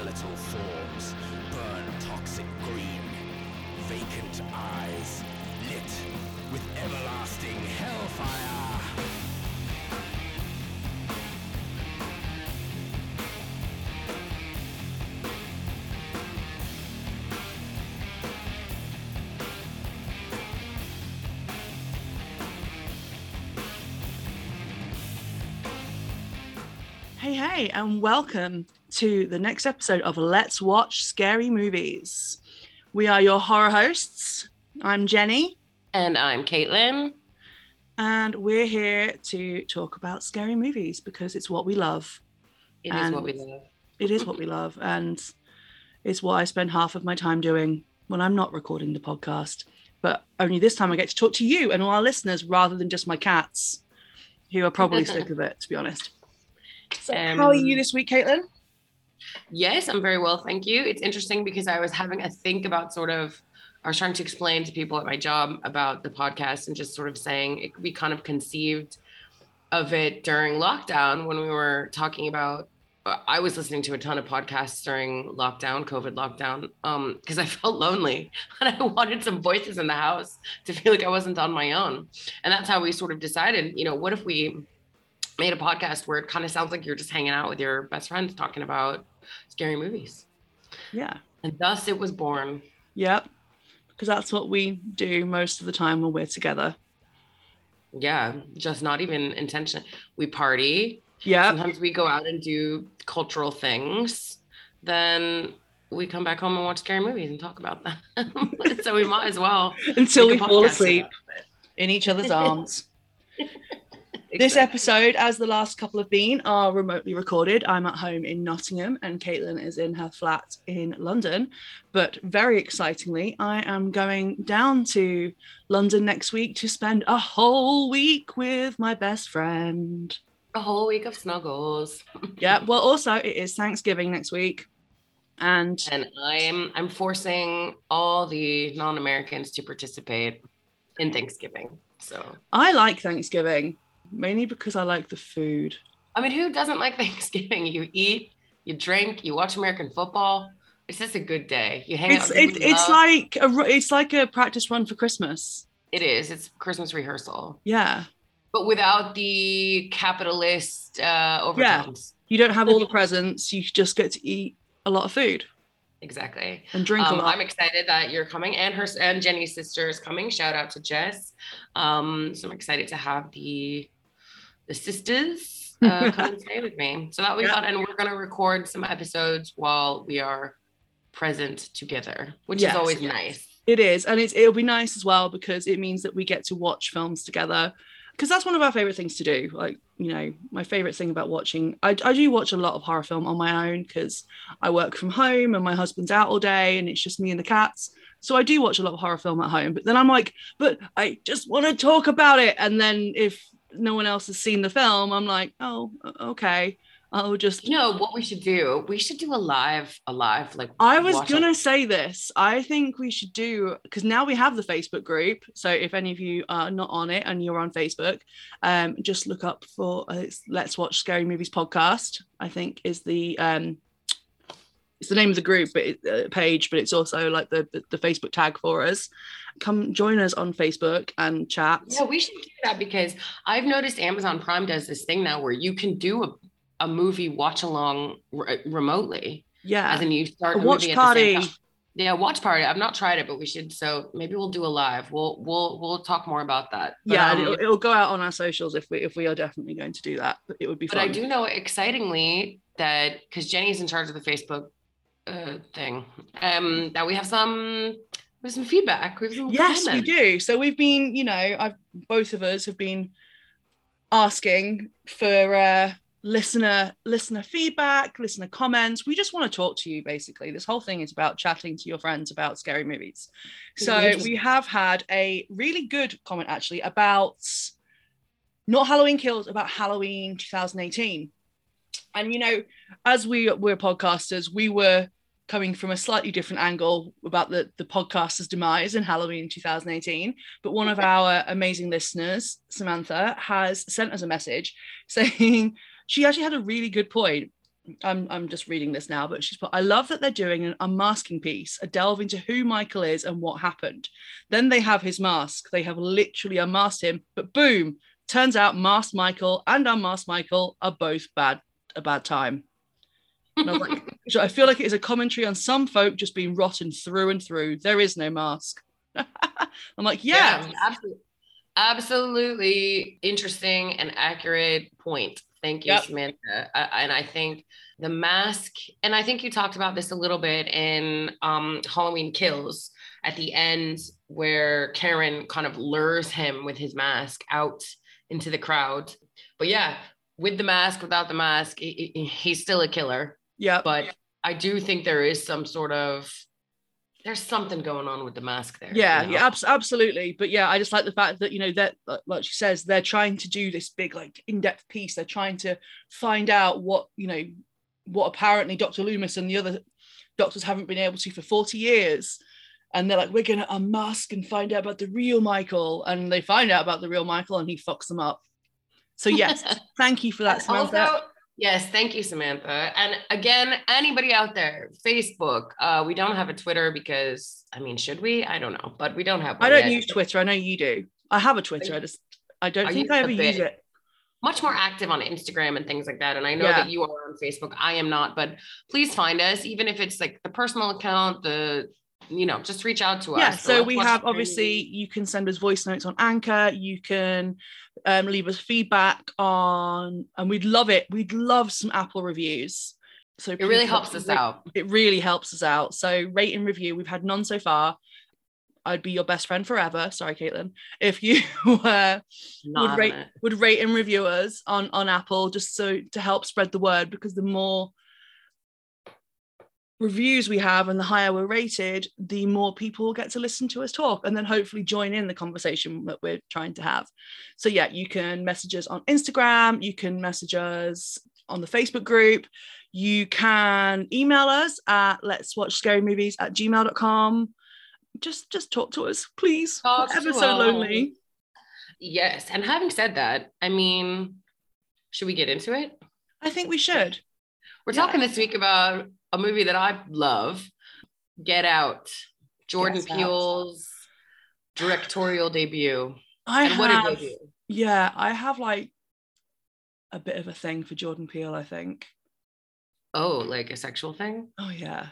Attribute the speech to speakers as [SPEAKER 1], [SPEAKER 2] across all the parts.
[SPEAKER 1] skeletal forms burn toxic green. Vacant eyes lit with everlasting hellfire.
[SPEAKER 2] Hey, hey, and welcome to the next episode of Let's Watch Scary Movies. We are your horror hosts. I'm Jenny,
[SPEAKER 3] And I'm Caitlin.
[SPEAKER 2] and we're here to talk about scary movies because it's what we love.
[SPEAKER 3] It is what we love.
[SPEAKER 2] It is what we love, and it's what I spend half of my time doing when I'm not recording the podcast. But only this time I get to talk to you and all our listeners rather than just my cats, who are probably sick of it, to be honest. So, how are you
[SPEAKER 3] Um,
[SPEAKER 2] this week, Caitlin?
[SPEAKER 3] Yes, I'm very well, thank you. It's interesting because I was having a think about sort of, I was trying to explain to people at my job about the podcast and just sort of saying it, we kind of conceived of it during lockdown when we were talking about. I was listening to a ton of podcasts during lockdown, COVID lockdown, um, because I felt lonely and I wanted some voices in the house to feel like I wasn't on my own. And that's how we sort of decided, you know, what if we made a podcast where it kind of sounds like you're just hanging out with your best friends talking about scary movies.
[SPEAKER 2] Yeah.
[SPEAKER 3] And thus it was born.
[SPEAKER 2] Yep. Because that's what we do most of the time when we're together.
[SPEAKER 3] Yeah, just not even intention. We party.
[SPEAKER 2] Yeah.
[SPEAKER 3] Sometimes we go out and do cultural things. Then we come back home and watch scary movies and talk about them. so we might as well
[SPEAKER 2] Until we fall asleep in each other's arms. This episode, as the last couple have been, are remotely recorded. I'm at home in Nottingham and Caitlin is in her flat in London. But very excitingly, I am going down to London next week to spend a whole week with my best friend.
[SPEAKER 3] a whole week of snuggles.
[SPEAKER 2] Yeah. Well, also, it is Thanksgiving next week. And
[SPEAKER 3] And I'm I'm forcing all the non-Americans to participate in Thanksgiving. So
[SPEAKER 2] I like Thanksgiving mainly because I like the food.
[SPEAKER 3] I mean, who doesn't like Thanksgiving? You eat, you drink, you watch American football. It's just a good day. You hang
[SPEAKER 2] It's
[SPEAKER 3] out.
[SPEAKER 2] it, it's
[SPEAKER 3] love.
[SPEAKER 2] like a it's like a practice run for Christmas.
[SPEAKER 3] it is. It's Christmas rehearsal,
[SPEAKER 2] Yeah.
[SPEAKER 3] but without the capitalist uh, overtones.
[SPEAKER 2] You don't have all the presents. You just get to eat a lot of food
[SPEAKER 3] Exactly.
[SPEAKER 2] and drink a
[SPEAKER 3] Um,
[SPEAKER 2] lot.
[SPEAKER 3] I'm excited that you're coming, and her and Jenny's sister is coming. Shout out to Jess. Um, so I'm excited to have the the sisters uh, come and stay with me. So that we
[SPEAKER 2] Yeah.
[SPEAKER 3] fun, and we're gonna record some episodes while we are present together, which
[SPEAKER 2] Yes,
[SPEAKER 3] is always
[SPEAKER 2] yes.
[SPEAKER 3] nice.
[SPEAKER 2] It is, and it's it'll be nice as well because it means that we get to watch films together. Because that's one of our favorite things to do. Like you know, my favorite thing about watching, I, I do watch a lot of horror film on my own because I work from home and my husband's out all day, and it's just me and the cats. So I do watch a lot of horror film at home. But then I'm like, but I just want to talk about it. And then if no one else has seen the film, I'm like, oh, okay, I'll just
[SPEAKER 3] You know what we should do? We should do a live, a live like.
[SPEAKER 2] I was gonna say this. I think we should do because now we have the Facebook group. So if any of you are not on it and you're on Facebook, um, just look up for uh, Let's Watch Scary Movies podcast. I think is the um, it's the name of the group, but it, uh, page, but it's also like the, the the Facebook tag for us. Come join us on Facebook and chat.
[SPEAKER 3] Yeah, we should do that because I've noticed Amazon Prime does this thing now where you can do a, a movie watch along re- remotely.
[SPEAKER 2] Yeah,
[SPEAKER 3] As in, you start
[SPEAKER 2] A
[SPEAKER 3] a,
[SPEAKER 2] watch
[SPEAKER 3] movie at the same
[SPEAKER 2] party.
[SPEAKER 3] Yeah, watch party. I've not tried it, but we should. So maybe we'll do a live. We'll we'll we'll talk more about that. But,
[SPEAKER 2] yeah,
[SPEAKER 3] um,
[SPEAKER 2] it'll, it'll go out on our socials if we if we are definitely going to do that. It would be fun.
[SPEAKER 3] but
[SPEAKER 2] fun.
[SPEAKER 3] I do know excitingly that because Jenny's in charge of the Facebook uh, thing, um, that we have some we have some feedback. We some
[SPEAKER 2] Yes, we do. So we've been, you know, I've both of us have been asking for uh, listener listener feedback, listener comments. We just want to talk to you. Basically, this whole thing is about chatting to your friends about scary movies. So
[SPEAKER 3] we
[SPEAKER 2] have had a really good comment actually about not Halloween Kills, about Halloween 2018. And you know, as we were podcasters, we were coming from a slightly different angle about the, the podcaster's demise in Halloween 2018. But one of our amazing listeners, Samantha, has sent us a message saying she actually had a really good point. I'm I'm just reading this now, but she's put, I love that they're doing an unmasking piece, a delve into who Michael is and what happened. Then they have his mask. They have literally unmasked him, but boom, turns out masked Michael and unmasked Michael are both bad a bad time. And I was like, I feel like it is a commentary on some folk just being rotten through and through. There is no mask. I'm like, yeah,
[SPEAKER 3] Yeah, absolutely. Absolutely interesting and accurate point. Thank you,
[SPEAKER 2] Yep.
[SPEAKER 3] Samantha. Uh, and I think the mask, and I think you talked about this a little bit in um, Halloween Kills at the end, where Karen kind of lures him with his mask out into the crowd. But yeah, with the mask, without the mask, he- he- he's still a killer.
[SPEAKER 2] yeah,
[SPEAKER 3] But I do think there is some sort of there's something going on with the mask there.
[SPEAKER 2] yeah,
[SPEAKER 3] you know?
[SPEAKER 2] yeah, abs- absolutely. But yeah, I just like the fact that you know that, like- like she says, they're trying to do this big, like, in-depth piece. They're trying to find out what you know, what apparently Dr. Loomis and the other doctors haven't been able to for 40 years. And they're like, we're gonna unmask and find out about the real Michael. And they find out about the real Michael, and he fucks them up. So yes, thank you for that, Samantha.
[SPEAKER 3] Also, yes, thank you, Samantha. And again, anybody out there, Facebook. Uh, we don't have a Twitter because I mean, should we? I don't know, but we don't have.
[SPEAKER 2] I don't
[SPEAKER 3] yet.
[SPEAKER 2] use Twitter. I know you do. I have a Twitter. I just I don't
[SPEAKER 3] I
[SPEAKER 2] think I ever use it.
[SPEAKER 3] Much more active on Instagram and things like that. And I know
[SPEAKER 2] Yeah.
[SPEAKER 3] that you are on Facebook. I am not, but please find us, even if it's like the personal account, the you know, just reach out to us.
[SPEAKER 2] Yeah, so we have obviously you can send us voice notes on Anchor. You can um, leave us feedback on, and we'd love it. We'd love some Apple reviews. So
[SPEAKER 3] It really helps us
[SPEAKER 2] rate-
[SPEAKER 3] out.
[SPEAKER 2] It really helps us out. So rate and review. We've had none so far. I'd be your best friend forever. Sorry, Caitlin. If you uh, would rate
[SPEAKER 3] it.
[SPEAKER 2] would rate and review us on on Apple just so to help spread the word because the more reviews we have and the higher we're rated, the more people get to listen to us talk and then hopefully join in the conversation that we're trying to have. So yeah, you can message us on Instagram, you can message us on the Facebook group, you can email us at let's watch scary movies at gmail.com. Just just talk to us, please. We're ever so lonely.
[SPEAKER 3] Yes. And having said that, I mean, should we get into it?
[SPEAKER 2] I think we should.
[SPEAKER 3] We're
[SPEAKER 2] Yeah.
[SPEAKER 3] talking this week about a movie that I love, Get Out, Jordan
[SPEAKER 2] Get Out.
[SPEAKER 3] Peele's directorial debut.
[SPEAKER 2] I
[SPEAKER 3] and what
[SPEAKER 2] have, yeah, I have like a bit of a thing for Jordan Peele, I think.
[SPEAKER 3] Oh, like a sexual thing?
[SPEAKER 2] Oh yeah.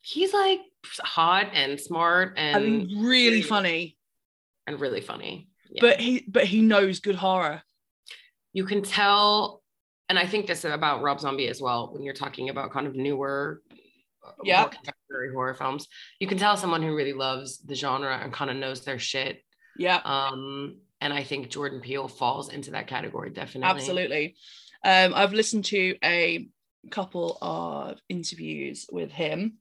[SPEAKER 3] He's like hot and smart and
[SPEAKER 2] I mean really
[SPEAKER 3] really-
[SPEAKER 2] funny,
[SPEAKER 3] and really funny. Yeah.
[SPEAKER 2] but he but he knows good horror.
[SPEAKER 3] you can tell, and I think this about Rob Zombie as well, when you're talking about kind of newer, uh,
[SPEAKER 2] Yeah.
[SPEAKER 3] contemporary horror films, you can tell someone who really loves the genre and kind of knows their shit.
[SPEAKER 2] Yeah,
[SPEAKER 3] Um, and I think Jordan Peele falls into that category definitely.
[SPEAKER 2] absolutely. Um, I've listened to a couple of interviews with him.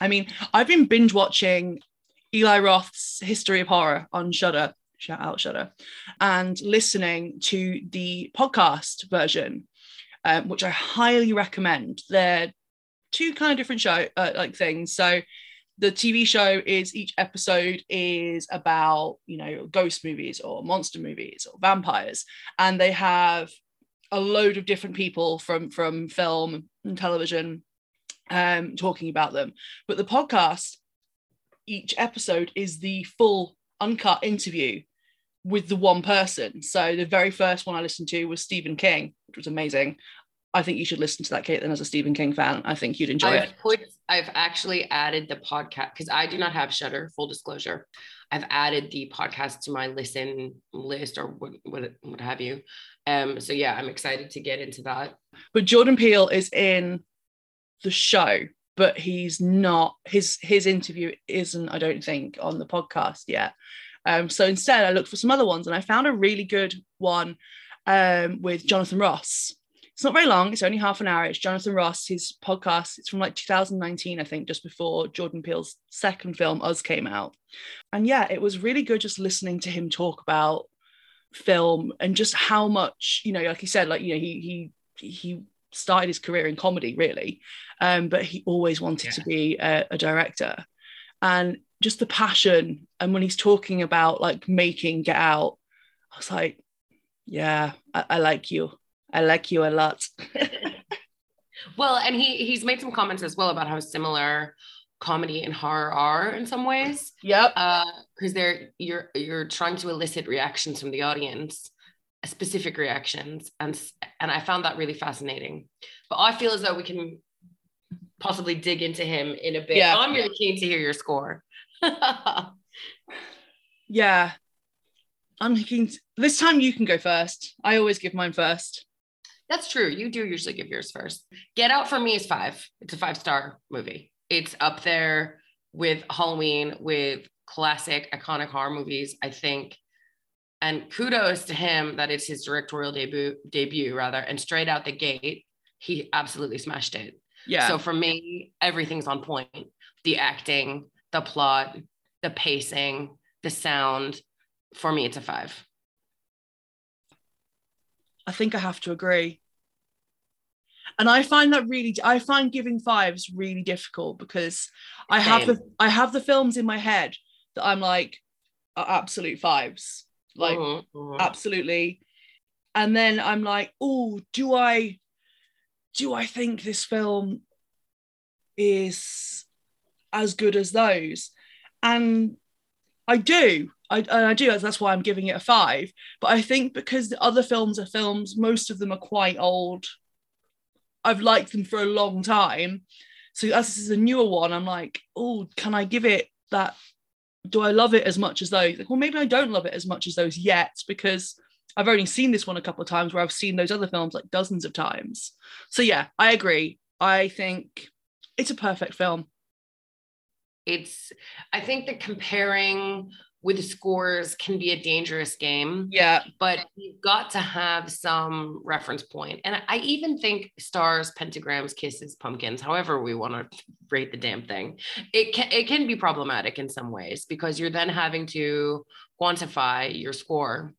[SPEAKER 2] I mean, I've been binge watching Eli Roth's History of Horror on Shudder. Shout out Shudder, and listening to the podcast version, um, which I highly recommend. They're two kind of different show uh, like things. So the TV show is each episode is about you know ghost movies or monster movies or vampires, and they have a load of different people from from film and television um, talking about them. But the podcast, each episode is the full uncut interview with the one person. So the very first one I listened to was Stephen King, which was amazing. I think you should listen to that, Caitlin, as a Stephen King fan. I think you'd enjoy
[SPEAKER 3] I've
[SPEAKER 2] it.
[SPEAKER 3] put, I've actually added the podcast because I do not have Shudder. Full disclosure, I've added the podcast to my listen list or what, what, what have you. Um, so yeah, I'm excited to get into that.
[SPEAKER 2] But Jordan Peele is in the show, but he's not. His his interview isn't, I don't think, on the podcast yet. Um, so instead, I looked for some other ones, and I found a really good one um, with Jonathan Ross. It's not very long; it's only half an hour. It's Jonathan Ross. His podcast. It's from like 2019, I think, just before Jordan Peele's second film, Us, came out. And yeah, it was really good just listening to him talk about film and just how much you know, like he said, like you know, he he he started his career in comedy really um, but he always wanted to be a, a director and just the passion. And when he's talking about like making get out i was like yeah i, I like you. I like you a lot.
[SPEAKER 3] Well, and he he's made some comments as well about how similar comedy and horror are in some ways.
[SPEAKER 2] Yep.
[SPEAKER 3] Uh, because they're you're you're trying to elicit reactions from the audience specific reactions. And and i found that really fascinating. But i feel as though we can possibly dig into him in a bit.
[SPEAKER 2] Yeah.
[SPEAKER 3] i'm really keen to hear your score
[SPEAKER 2] Yeah. I'm thinking this time you can go first. I always give mine first.
[SPEAKER 3] that's true you do usually give yours first get out for me is five it's a five star movie it's up there with halloween with classic iconic horror movies i think and kudos to him that it's his directorial debut debut rather and straight out the gate he absolutely smashed it
[SPEAKER 2] Yeah.
[SPEAKER 3] so for me everything's on point the acting the plot the pacing the sound for me it's a five
[SPEAKER 2] I think I have to agree. And I find that really I find giving fives really difficult because I have the I have the films in my head that I'm like are absolute fives. Like
[SPEAKER 3] Mhm, mhm.
[SPEAKER 2] absolutely. And then I'm like, oh, do I do I think this film is as good as those? And I do. I, I do. That's why I'm giving it a five. But I think because the other films are films, most of them are quite old. I've liked them for a long time. So as this is a newer one, I'm like, oh, can I give it that? Do I love it as much as those? Like, well, maybe I don't love it as much as those yet because I've only seen this one a couple of times where I've seen those other films like dozens of times. So yeah, I agree. I think it's a perfect film.
[SPEAKER 3] It's i think that comparing with scores can be a dangerous game
[SPEAKER 2] Yeah.
[SPEAKER 3] but you've got to have some reference point and i even think stars pentagrams kisses pumpkins however we want to rate the damn thing it can it can be problematic in some ways because you're then having to quantify your score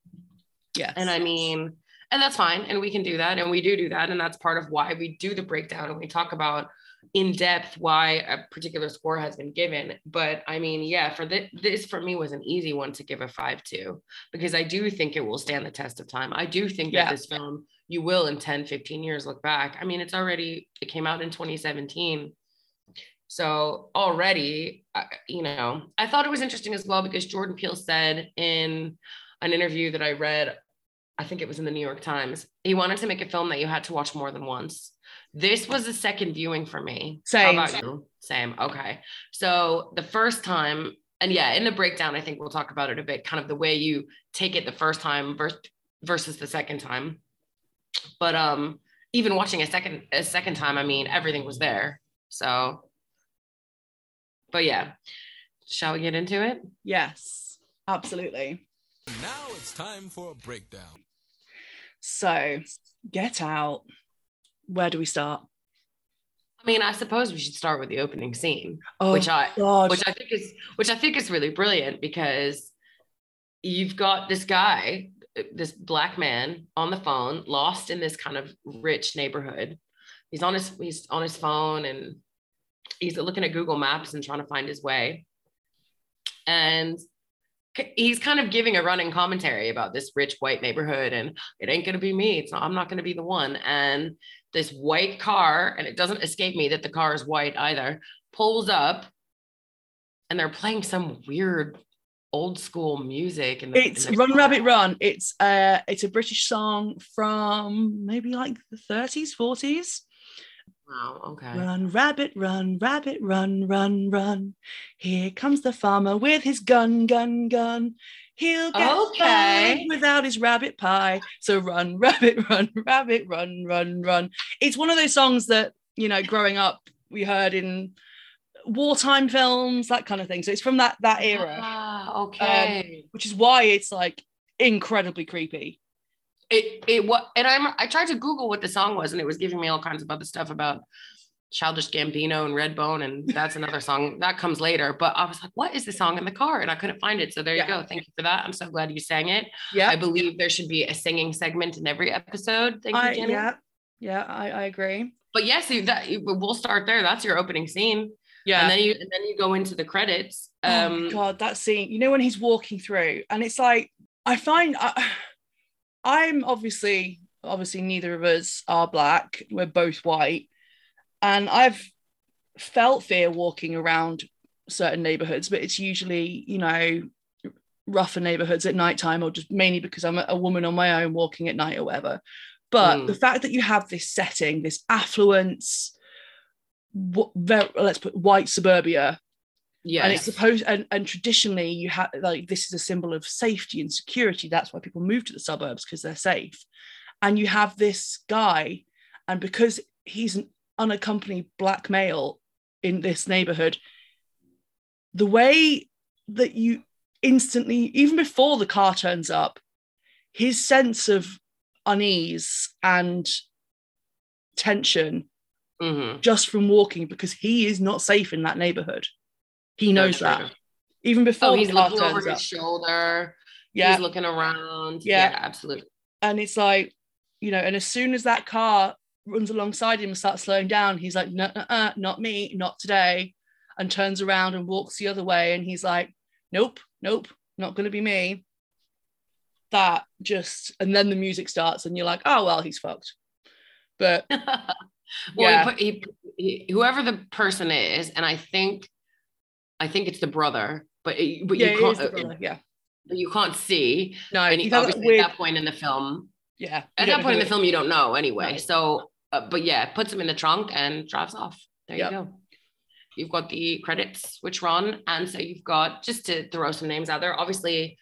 [SPEAKER 2] Yes.
[SPEAKER 3] and I mean, and that's fine. And we can do that. And we do do that. And that's part of why we do the breakdown and we talk about in depth why a particular score has been given. But I mean, yeah, for this, this for me was an easy one to give a five to because I do think it will stand the test of time. I do think
[SPEAKER 2] Yeah.
[SPEAKER 3] that this film, you will in 10, 15 years look back. I mean, it's already, it came out in 2017. So already, uh, you know, I thought it was interesting as well because Jordan Peele said in an interview that I read, I think it was in the New York Times, he wanted to make a film that you had to watch more than once. This was a second viewing for me.
[SPEAKER 2] Same.
[SPEAKER 3] How about you? Same. Okay. So the first time, and yeah, in the breakdown, I think we'll talk about it a bit, kind of the way you take it the first time versus versus the second time. But um, even watching a second a second time, I mean, everything was there. So, but yeah, shall we get into it?
[SPEAKER 2] yes, absolutely.
[SPEAKER 4] Now it's time for a breakdown.
[SPEAKER 2] So get out. Where do we start?
[SPEAKER 3] I mean, I suppose we should start with the opening scene,
[SPEAKER 2] Oh,
[SPEAKER 3] which I
[SPEAKER 2] God.
[SPEAKER 3] which I think is which I think is really brilliant because you've got this guy, this black man on the phone, lost in this kind of rich neighborhood. He's on his he's on his phone and he's looking at Google Maps and trying to find his way. And he's kind of giving a running commentary about this rich white neighborhood and it ain't gonna be me. It's not, I'm not gonna be the one. And this white car, and it doesn't escape me that the car is white either, pulls up and they're playing some weird old school music. And
[SPEAKER 2] it's Run Rabbit Run. It's uh it's a British song from maybe like the 30s, 40s.
[SPEAKER 3] Wow, okay.
[SPEAKER 2] Run, rabbit, run, rabbit, run, run, run. Here comes the farmer with his gun, gun, gun. He'll get
[SPEAKER 3] Okay.
[SPEAKER 2] without his rabbit pie. So run, rabbit, run, rabbit, run, run, run. It's one of those songs that, you know, growing up, we heard in wartime films, that kind of thing. So it's from that that era,
[SPEAKER 3] Ah, okay.
[SPEAKER 2] which is why it's like incredibly creepy.
[SPEAKER 3] It it what and I'm I tried to Google what the song was and it was giving me all kinds of other stuff about Childish Gambino and Redbone and that's another song that comes later. But I was like, what is the song in the car? And I couldn't find it. So there
[SPEAKER 2] Yeah.
[SPEAKER 3] you go. Thank you for that. I'm so glad you sang it.
[SPEAKER 2] Yeah.
[SPEAKER 3] I believe there should be a singing segment in every episode. Thank you,
[SPEAKER 2] I,
[SPEAKER 3] Jenny.
[SPEAKER 2] yeah, yeah, I, I agree.
[SPEAKER 3] But yes, you, that we'll start there. That's your opening scene.
[SPEAKER 2] Yeah.
[SPEAKER 3] And then you and then you go into the credits.
[SPEAKER 2] oh
[SPEAKER 3] Um
[SPEAKER 2] my god, that scene. You know when he's walking through, and it's like I find I, I'm obviously obviously neither of us are black. We're both white, and I've felt fear walking around certain neighborhoods, but it's usually, you know, rougher neighborhoods at nighttime or just mainly because I'm a, woman on my own walking at night or whatever. But
[SPEAKER 3] Mm.
[SPEAKER 2] the fact that you have this setting, this affluence, what, let's put white suburbia,
[SPEAKER 3] Yes.
[SPEAKER 2] and it's supposed and, and traditionally you have like this is a symbol of safety and security. That's why people move to the suburbs because they're safe. And you have this guy, and because he's an unaccompanied black male in this neighborhood, the way that you instantly, even before the car turns up, his sense of unease and tension
[SPEAKER 3] Mhm.
[SPEAKER 2] just from walking because he is not safe in that neighborhood. He knows that. Even before
[SPEAKER 3] Oh, he's looking over his
[SPEAKER 2] up.
[SPEAKER 3] shoulder.
[SPEAKER 2] Yeah.
[SPEAKER 3] He's looking around.
[SPEAKER 2] Yeah.
[SPEAKER 3] Yeah, absolutely.
[SPEAKER 2] and it's like, you know, and as soon as that car runs alongside him and starts slowing down, he's like, no, uh, not me, not today, and turns around and walks the other way. And he's like, nope, nope, not going to be me. That just, and then the music starts, and you're like, oh, well, he's fucked. But
[SPEAKER 3] well,
[SPEAKER 2] Yeah.
[SPEAKER 3] he put, he, he, whoever the person is, and I think, I think it's the brother, but it, but
[SPEAKER 2] yeah,
[SPEAKER 3] you can't,
[SPEAKER 2] brother. Yeah.
[SPEAKER 3] but you can't see.
[SPEAKER 2] No,
[SPEAKER 3] And
[SPEAKER 2] he
[SPEAKER 3] he,
[SPEAKER 2] has that
[SPEAKER 3] obviously
[SPEAKER 2] weird,
[SPEAKER 3] at that point in the film,
[SPEAKER 2] yeah.
[SPEAKER 3] at that point in the film, you don't know anyway.
[SPEAKER 2] No.
[SPEAKER 3] So, uh, but yeah, puts him in the trunk and drives off. There
[SPEAKER 2] Yep.
[SPEAKER 3] you go. You've got the credits which run, and so you've got just to throw some names out there. Obviously,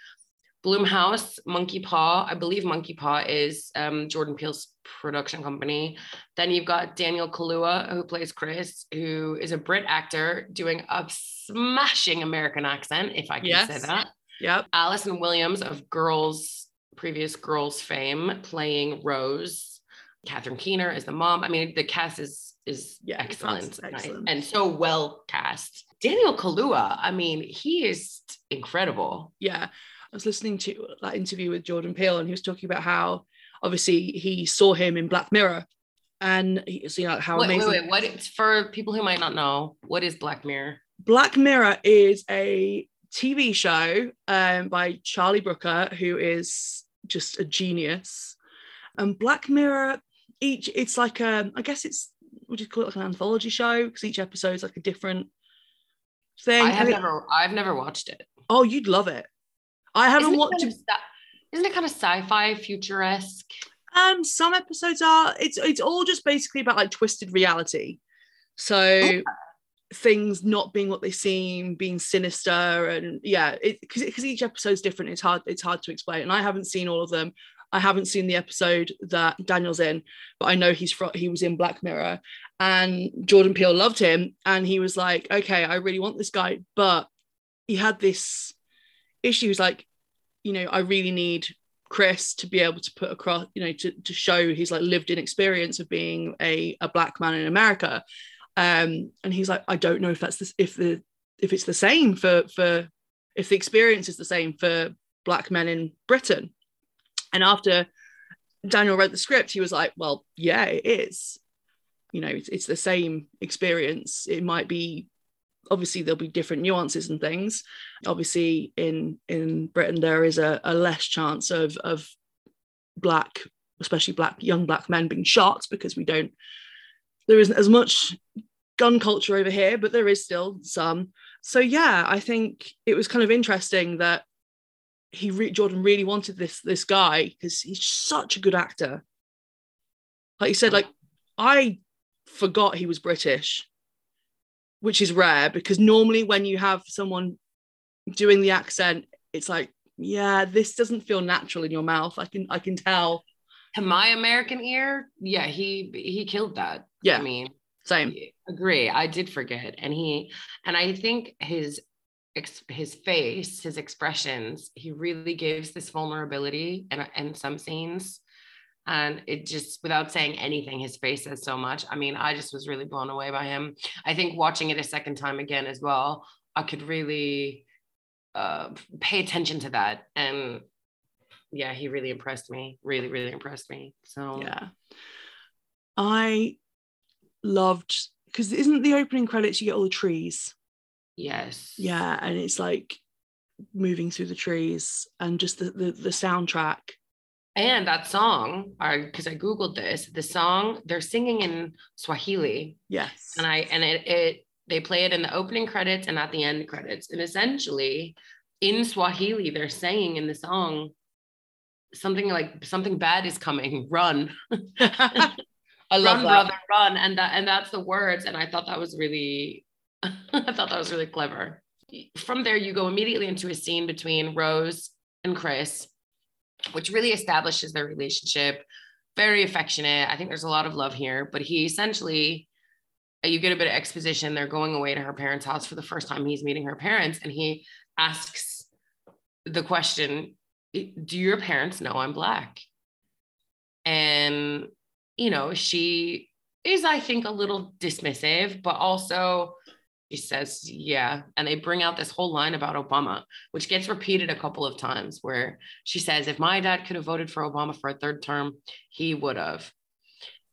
[SPEAKER 3] Blumhouse, Monkey Paw. I believe Monkey Paw is um, Jordan Peele's production company. Then you've got Daniel Kaluuya, who plays Chris, who is a Brit actor doing a smashing American accent, if I can
[SPEAKER 2] Yes.
[SPEAKER 3] say that.
[SPEAKER 2] Yep.
[SPEAKER 3] Allison Williams of Girls, previous Girls fame, playing Rose. Catherine Keener is the mom. I mean, the cast is is
[SPEAKER 2] Yeah,
[SPEAKER 3] excellent,
[SPEAKER 2] is
[SPEAKER 3] and I-
[SPEAKER 2] excellent.
[SPEAKER 3] and so well cast. Daniel Kaluuya, I mean, he is incredible.
[SPEAKER 2] yeah i was listening to that interview with jordan peele and he was talking about how obviously he saw him in black mirror and he, so, you know how
[SPEAKER 3] Wait, wait,
[SPEAKER 2] amazing
[SPEAKER 3] wait. What it's for people who might not know? What is Black Mirror?
[SPEAKER 2] black mirror is a tv show um, by charlie brooker who is just a genius and black mirror each it's like a i guess it's would you call it like an anthology show because each episode is like a different thing
[SPEAKER 3] I have
[SPEAKER 2] it-
[SPEAKER 3] never, I've never watched it.
[SPEAKER 2] oh you'd love it i haven't
[SPEAKER 3] Isn't it
[SPEAKER 2] watched
[SPEAKER 3] kind of sci- Isn't it kind of sci-fi, futuresque?
[SPEAKER 2] Um, some episodes are. It's it's all just basically about like twisted reality. So things not being what they seem, being sinister, and yeah, it because because each episode's different. It's hard. It's hard to explain, and I haven't seen all of them. I haven't seen the episode that Daniel's in, but I know he's from he was in Black Mirror, and Jordan Peele loved him, and he was like, okay, I really want this guy, but he had this issue. He's like, you know, I really need Chris to be able to put across, you know, to, to show his like lived in experience of being a, a black man in America. Um, and he's like, I don't know if that's this, if the if it's the same for for if the experience is the same for black men in Britain. And after Daniel read the script, he was like, Well, yeah, it is. You know, it's, it's the same experience. It might be obviously there'll be different nuances and things. Obviously in in britain there is a, a less chance of of black especially black young black men being shot because we don't there isn't as much gun culture over here but there is still some. So yeah i think it was kind of interesting that he re- jordan really wanted this this guy because he's such a good actor. Like you said like i forgot he was british which is rare because normally when you have someone doing the accent it's like yeah this doesn't feel natural in your mouth. I can i can tell.
[SPEAKER 3] To my American ear, yeah, he he killed that.
[SPEAKER 2] yeah
[SPEAKER 3] I mean,
[SPEAKER 2] same.
[SPEAKER 3] Agree. I did forget, and he and I think his his face, his expressions, he really gives this vulnerability in in some scenes, and it just without saying anything, his face says so much. I mean, I just was really blown away by him. I think watching it a second time again as well, I could really uh, pay attention to that and. Yeah, he really impressed me. Really, really impressed me. So
[SPEAKER 2] yeah i loved because isn't the opening credits you get all the trees
[SPEAKER 3] yes.
[SPEAKER 2] yeah and it's like moving through the trees and just the the, the soundtrack
[SPEAKER 3] And that song, because I googled this, the song they're singing in Swahili,
[SPEAKER 2] Yes.
[SPEAKER 3] and I and it it they play it in the opening credits and at the end credits, and essentially in Swahili they're saying in the song something like something bad is coming, run,
[SPEAKER 2] I love
[SPEAKER 3] run,
[SPEAKER 2] that.
[SPEAKER 3] brother, run, and that and that's the words, and I thought that was really, I thought that was really clever. From there, you go immediately into a scene between Rose and Chris, which really establishes their relationship. Very affectionate. I think there's a lot of love here, but he essentially, you get a bit of exposition. They're going away to her parents' house for the first time. He's meeting her parents, and he asks the question, "Do your parents know I'm black?" And you know, she is, I think, a little dismissive, but also she says, yeah. And they bring out this whole line about Obama, which gets repeated a couple of times, where she says, if my dad could have voted for Obama for a third term, he would have.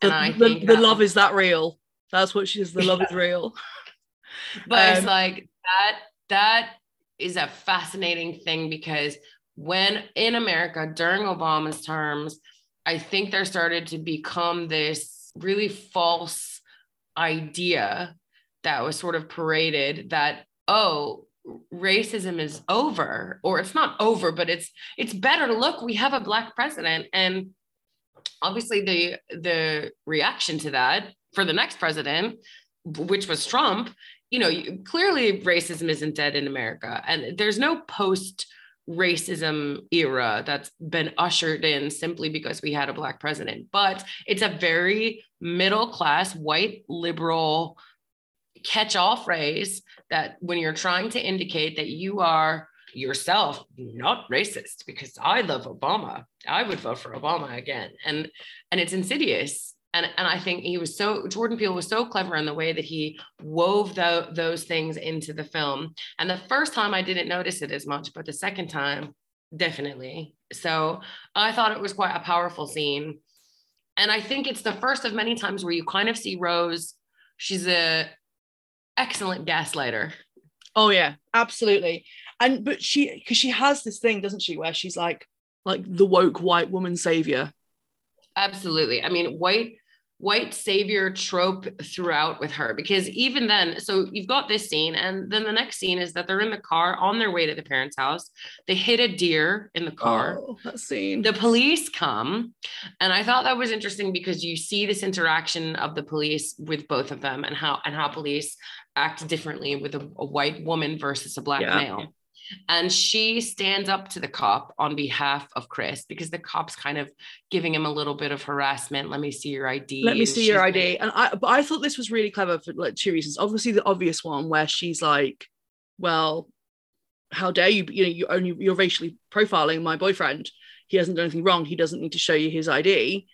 [SPEAKER 2] The,
[SPEAKER 3] And I
[SPEAKER 2] the-
[SPEAKER 3] think
[SPEAKER 2] the
[SPEAKER 3] that-
[SPEAKER 2] love is that real. That's what she says. The love is real.
[SPEAKER 3] but it's
[SPEAKER 2] Um,
[SPEAKER 3] like that that is a fascinating thing because when in america during obama's terms i think there started to become this really false idea that was sort of paraded that oh racism is over or it's not over but it's it's better look we have a black president and obviously the the reaction to that for the next president which was trump you know, clearly racism isn't dead in America, and there's no post racism era that's been ushered in simply because we had a black president. But it's a very middle class, white, liberal catch all phrase that when you're trying to indicate that you are yourself not racist because I love Obama, I would vote for Obama again. And and it's insidious. And, and I think he was so Jordan Peele was so clever in the way that he wove tho- those things into the film. And the first time I didn't notice it as much, but the second time, definitely. So I thought it was quite a powerful scene. And I think it's the first of many times where you kind of see Rose. She's a excellent gaslighter.
[SPEAKER 2] Oh yeah, absolutely. And but she because she has this thing, doesn't she, where she's like like the woke white woman savior.
[SPEAKER 3] Absolutely. I mean, white white savior trope throughout with her because even then so you've got this scene and then the next scene is that they're in the car on their way to the parents house they hit a deer in the car
[SPEAKER 2] Oh, that scene.
[SPEAKER 3] the police come and i thought that was interesting because you see this interaction of the police with both of them and how and how police act differently with a, a white woman versus a black
[SPEAKER 2] Yeah.
[SPEAKER 3] male and she stands up to the cop on behalf of chris because the cop's kind of giving him a little bit of harassment let me see your id
[SPEAKER 2] Let me see your
[SPEAKER 3] she's
[SPEAKER 2] ID. And I but I thought this was really clever for like two reasons. Obviously, the obvious one where she's like, Well, how dare you? You know, you only you're racially profiling my boyfriend. He hasn't done anything wrong. He doesn't need to show you his ID.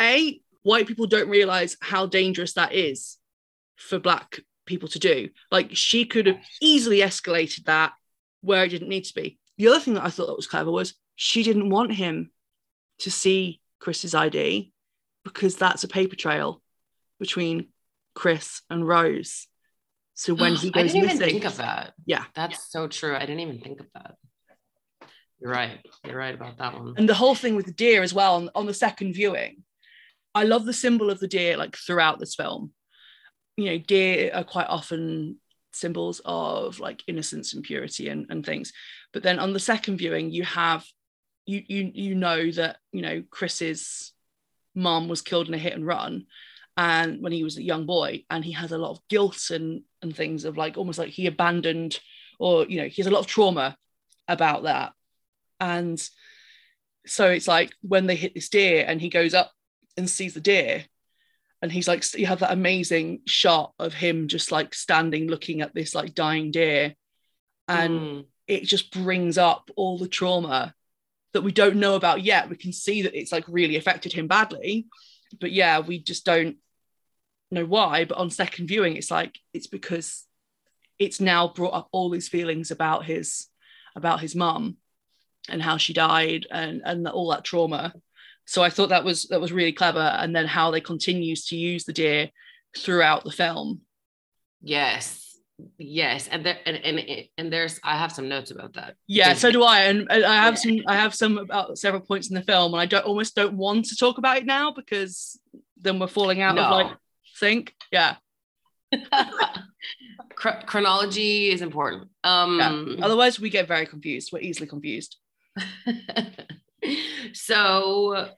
[SPEAKER 2] A, white people don't realize how dangerous that is for black people to do. Like she could have easily escalated that where it didn't need to be. The other thing that I thought that was clever was she didn't want him to see Chris's ID because that's a paper trail between Chris and Rose. So when he
[SPEAKER 3] I didn't
[SPEAKER 2] missing,
[SPEAKER 3] even think of that.
[SPEAKER 2] Yeah.
[SPEAKER 3] That's so true. I didn't even think of that. You're right. You're right about that one.
[SPEAKER 2] and the whole thing with the deer as well on, on the second viewing, I love the symbol of the deer like throughout this film. You know, deer are quite often symbols of like innocence and purity and, and things. But then on the second viewing, you have you you you know that you know Chris's mom was killed in a hit and run and when he was a young boy and he has a lot of guilt and and things of like almost like he abandoned or you know he has a lot of trauma about that and so it's like when they hit this deer and he goes up and sees the deer and he's like you have that amazing shot of him just like standing looking at this like dying deer. And
[SPEAKER 3] Mm.
[SPEAKER 2] it just brings up all the trauma that we don't know about yet. We can see that it's like really affected him badly. But yeah we just don't know why. But on second viewing it's like it's because it's now brought up all these feelings about his about his mum and how she died and and all that trauma so i thought that was that was really clever and then how they continues to use the deer throughout the film
[SPEAKER 3] Yes. yes, and there and, and and there's I have some notes about that.
[SPEAKER 2] Yeah, so do I, and and I have
[SPEAKER 3] Yeah.
[SPEAKER 2] some. I have some about several points in the film, and I don't almost don't want to talk about it now because then we're falling out of like sync. Yeah.
[SPEAKER 3] Chro- chronology is important. Um
[SPEAKER 2] Otherwise, we get very confused. We're easily confused.
[SPEAKER 3] so uh,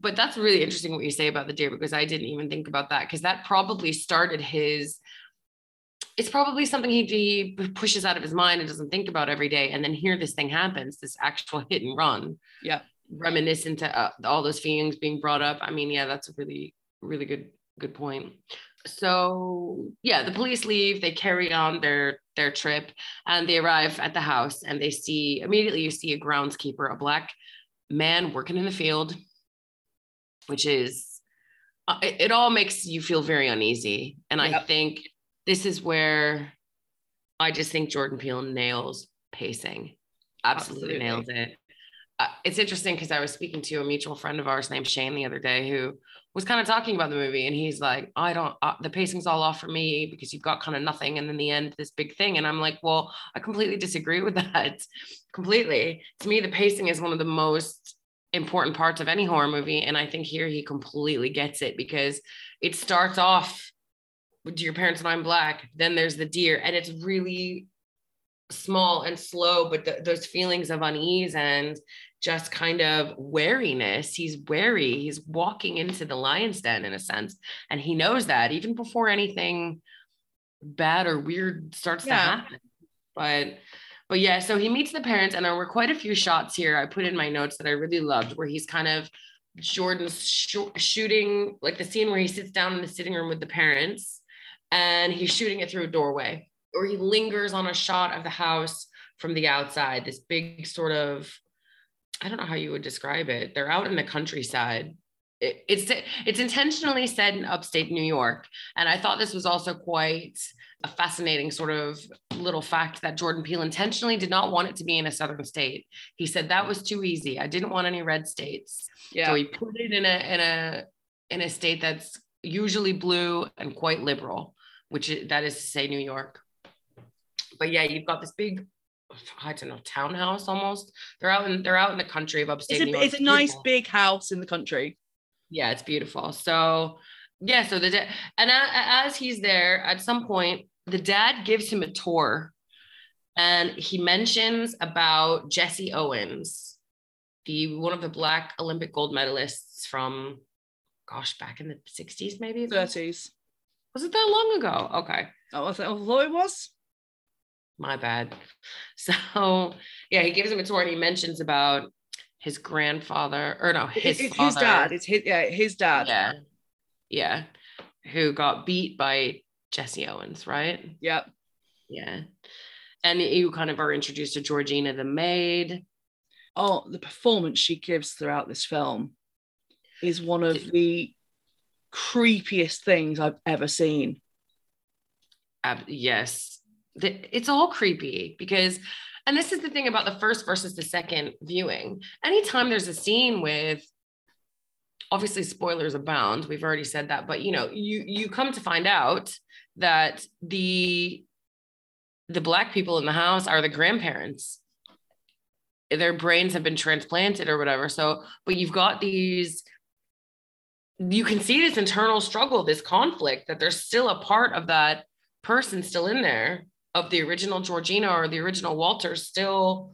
[SPEAKER 3] but that's really interesting what you say about the deer because I didn't even think about that because that probably started his it's probably something he, he pushes out of his mind and doesn't think about every day. And then here this thing happens this actual hit and run.
[SPEAKER 2] Yeah.
[SPEAKER 3] reminiscent to uh, all those feelings being brought up. I mean yeah that's a really really good good point. So yeah the police leave they carry on their their trip and they arrive at the house and they see immediately you see a groundskeeper a black man working in the field which is uh, it, it all makes you feel very uneasy. And i think this is where i just think jordan peele nails pacing. Absolutely,
[SPEAKER 2] Absolutely.
[SPEAKER 3] nails it uh, it's interesting because i was speaking to a mutual friend of ours named shane the other day who was kind of talking about the movie and he's like i don't uh, the pacing's all off for me because you've got kind of nothing and then the end this big thing. And i'm like well i completely disagree with that completely. To me the pacing is one of the most important parts of any horror movie and i think here he completely gets it because it starts off with your parents and i'm black then there's the deer and it's really small and slow but th- those feelings of unease and just kind of wariness. He's wary. He's walking into the lion's den in a sense and he knows that even before anything bad or weird starts to happen. But but yeah so he meets the parents and there were quite a few shots here i put in my notes that i really loved where he's kind of jordan's sh- shooting like the scene where he sits down in the sitting room with the parents and he's shooting it through a doorway or he lingers on a shot of the house from the outside this big sort of i don't know how you would describe it. They're out in the countryside. It, it's it's intentionally set in upstate new york. And i thought this was also quite a fascinating sort of little fact that jordan peele intentionally did not want it to be in a southern state. He said that was too easy. I didn't want any red states.
[SPEAKER 2] Yeah.
[SPEAKER 3] so he put it in a in a in a state that's usually blue and quite liberal, which is, that is to say New York. But yeah, you've got this big, I don't know, townhouse almost. They're out in they're out in the country of upstate
[SPEAKER 2] it's
[SPEAKER 3] New
[SPEAKER 2] a,
[SPEAKER 3] York.
[SPEAKER 2] it's a nice big house in the country.
[SPEAKER 3] Yeah, it's beautiful. So yeah, so the da- and as he's there, at some point, the dad gives him a tour, and he mentions about Jesse Owens, the one of the Black Olympic gold medalists from, gosh, back in the '60s, maybe.
[SPEAKER 2] 30s.
[SPEAKER 3] Was it that long ago? Okay,
[SPEAKER 2] Oh, I thought I thought it was.
[SPEAKER 3] My bad. So yeah, he gives him a tour and he mentions about his grandfather, or no, his
[SPEAKER 2] It- it's
[SPEAKER 3] father.
[SPEAKER 2] his dad. It's his yeah, his dad.
[SPEAKER 3] Yeah. Yeah. Who got beat by Jesse Owens, right?
[SPEAKER 2] Yep.
[SPEAKER 3] Yeah. And you kind of are introduced to Georgina the maid.
[SPEAKER 2] Oh, the performance she gives throughout this film is one of the creepiest things I've ever seen.
[SPEAKER 3] Ab- yes. It's all creepy because, and this is the thing about the first versus the second viewing. Anytime there's a scene with, obviously spoilers abound, we've already said that, but you know, you you come to find out that the the black people in the house are the grandparents. Their brains have been transplanted or whatever. So, but you've got these you can see this internal struggle, this conflict that there's still a part of that person still in there of the original Georgina or the original Walter still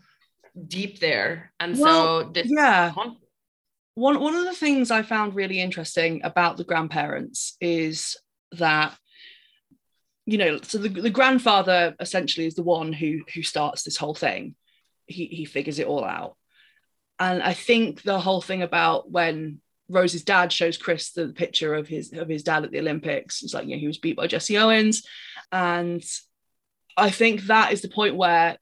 [SPEAKER 3] deep there. And
[SPEAKER 2] Well,
[SPEAKER 3] so this
[SPEAKER 2] yeah. One one of the things I found really interesting about the grandparents is that you know, so the, the grandfather essentially is the one who who starts this whole thing. He he figures it all out. And I think the whole thing about when Rose's dad shows Chris the picture of his of his dad at the Olympics, it's like, you know, he was beat by Jesse Owens. And I think that is the point where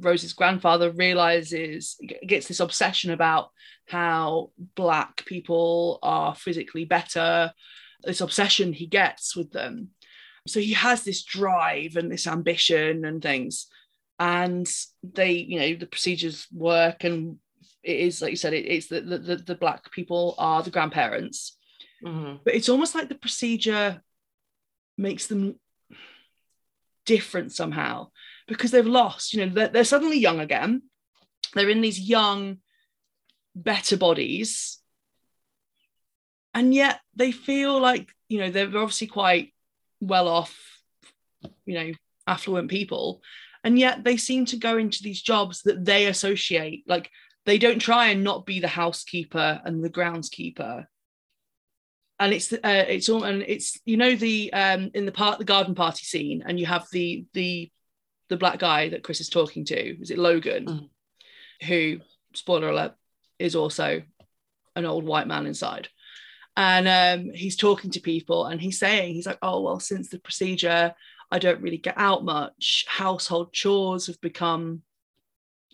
[SPEAKER 2] Rose's grandfather realizes gets this obsession about how black people are physically better this obsession he gets with them so he has this drive and this ambition and things and they you know the procedures work and it is like you said it, it's the, the the black people are the grandparents
[SPEAKER 3] Mhm.
[SPEAKER 2] but it's almost like the procedure makes them different somehow because they've lost you know they're, they're suddenly young again. They're in these young better bodies. And yet they feel like you know they're obviously quite well off you know affluent people. And yet they seem to go into these jobs that they associate like they don't try and not be the housekeeper and the groundskeeper and it's uh, it's all and it's you know the um in the part the garden party scene and you have the the the black guy that chris is talking to is it logan?
[SPEAKER 3] Mhm.
[SPEAKER 2] who spoiler alert is also an old white man inside. And um, he's talking to people and he's saying he's like oh well since the procedure i don't really get out much. Household chores have become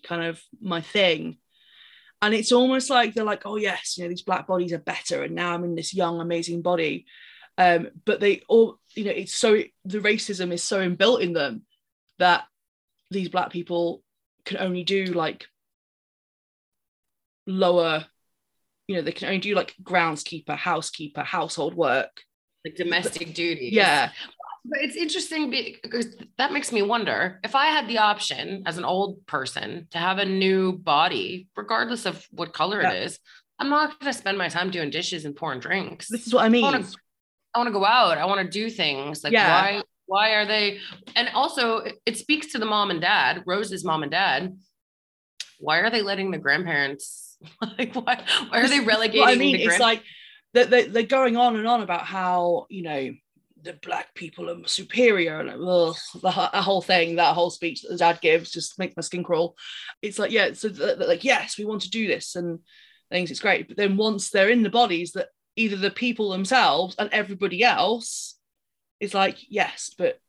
[SPEAKER 2] kind of my thing and it's almost like they're like oh yes you know these black bodies are better and now i'm in this young amazing body. Um, but they all you know it's so the racism is so inbuilt in them that these black people can only do like lower you know they can only do like groundskeeper housekeeper household work.
[SPEAKER 3] Like domestic duties.
[SPEAKER 2] yeah
[SPEAKER 3] But it's interesting because that makes me wonder if I had the option as an old person to have a new body, regardless of what color
[SPEAKER 2] Yeah.
[SPEAKER 3] it is, I'm not going to spend my time doing dishes and pouring drinks.
[SPEAKER 2] this is what i mean
[SPEAKER 3] I want to go out. I want to do things. Like
[SPEAKER 2] Yeah.
[SPEAKER 3] why? Why are they? And also, it- speaks to the mom and dad, Rose's mom and dad. Why are they letting the grandparents? Like why? Why are they relegating?
[SPEAKER 2] I mean,
[SPEAKER 3] the
[SPEAKER 2] it's
[SPEAKER 3] grand-
[SPEAKER 2] like that they, they're going on and on about how you know the black people are superior and ugh, the, that whole thing, that whole speech that the dad gives just makes my skin crawl. It's like yeah, so like yes, we want to do this and things. It's great, but then once they're in the bodies, that either the people themselves and everybody else is like yes, but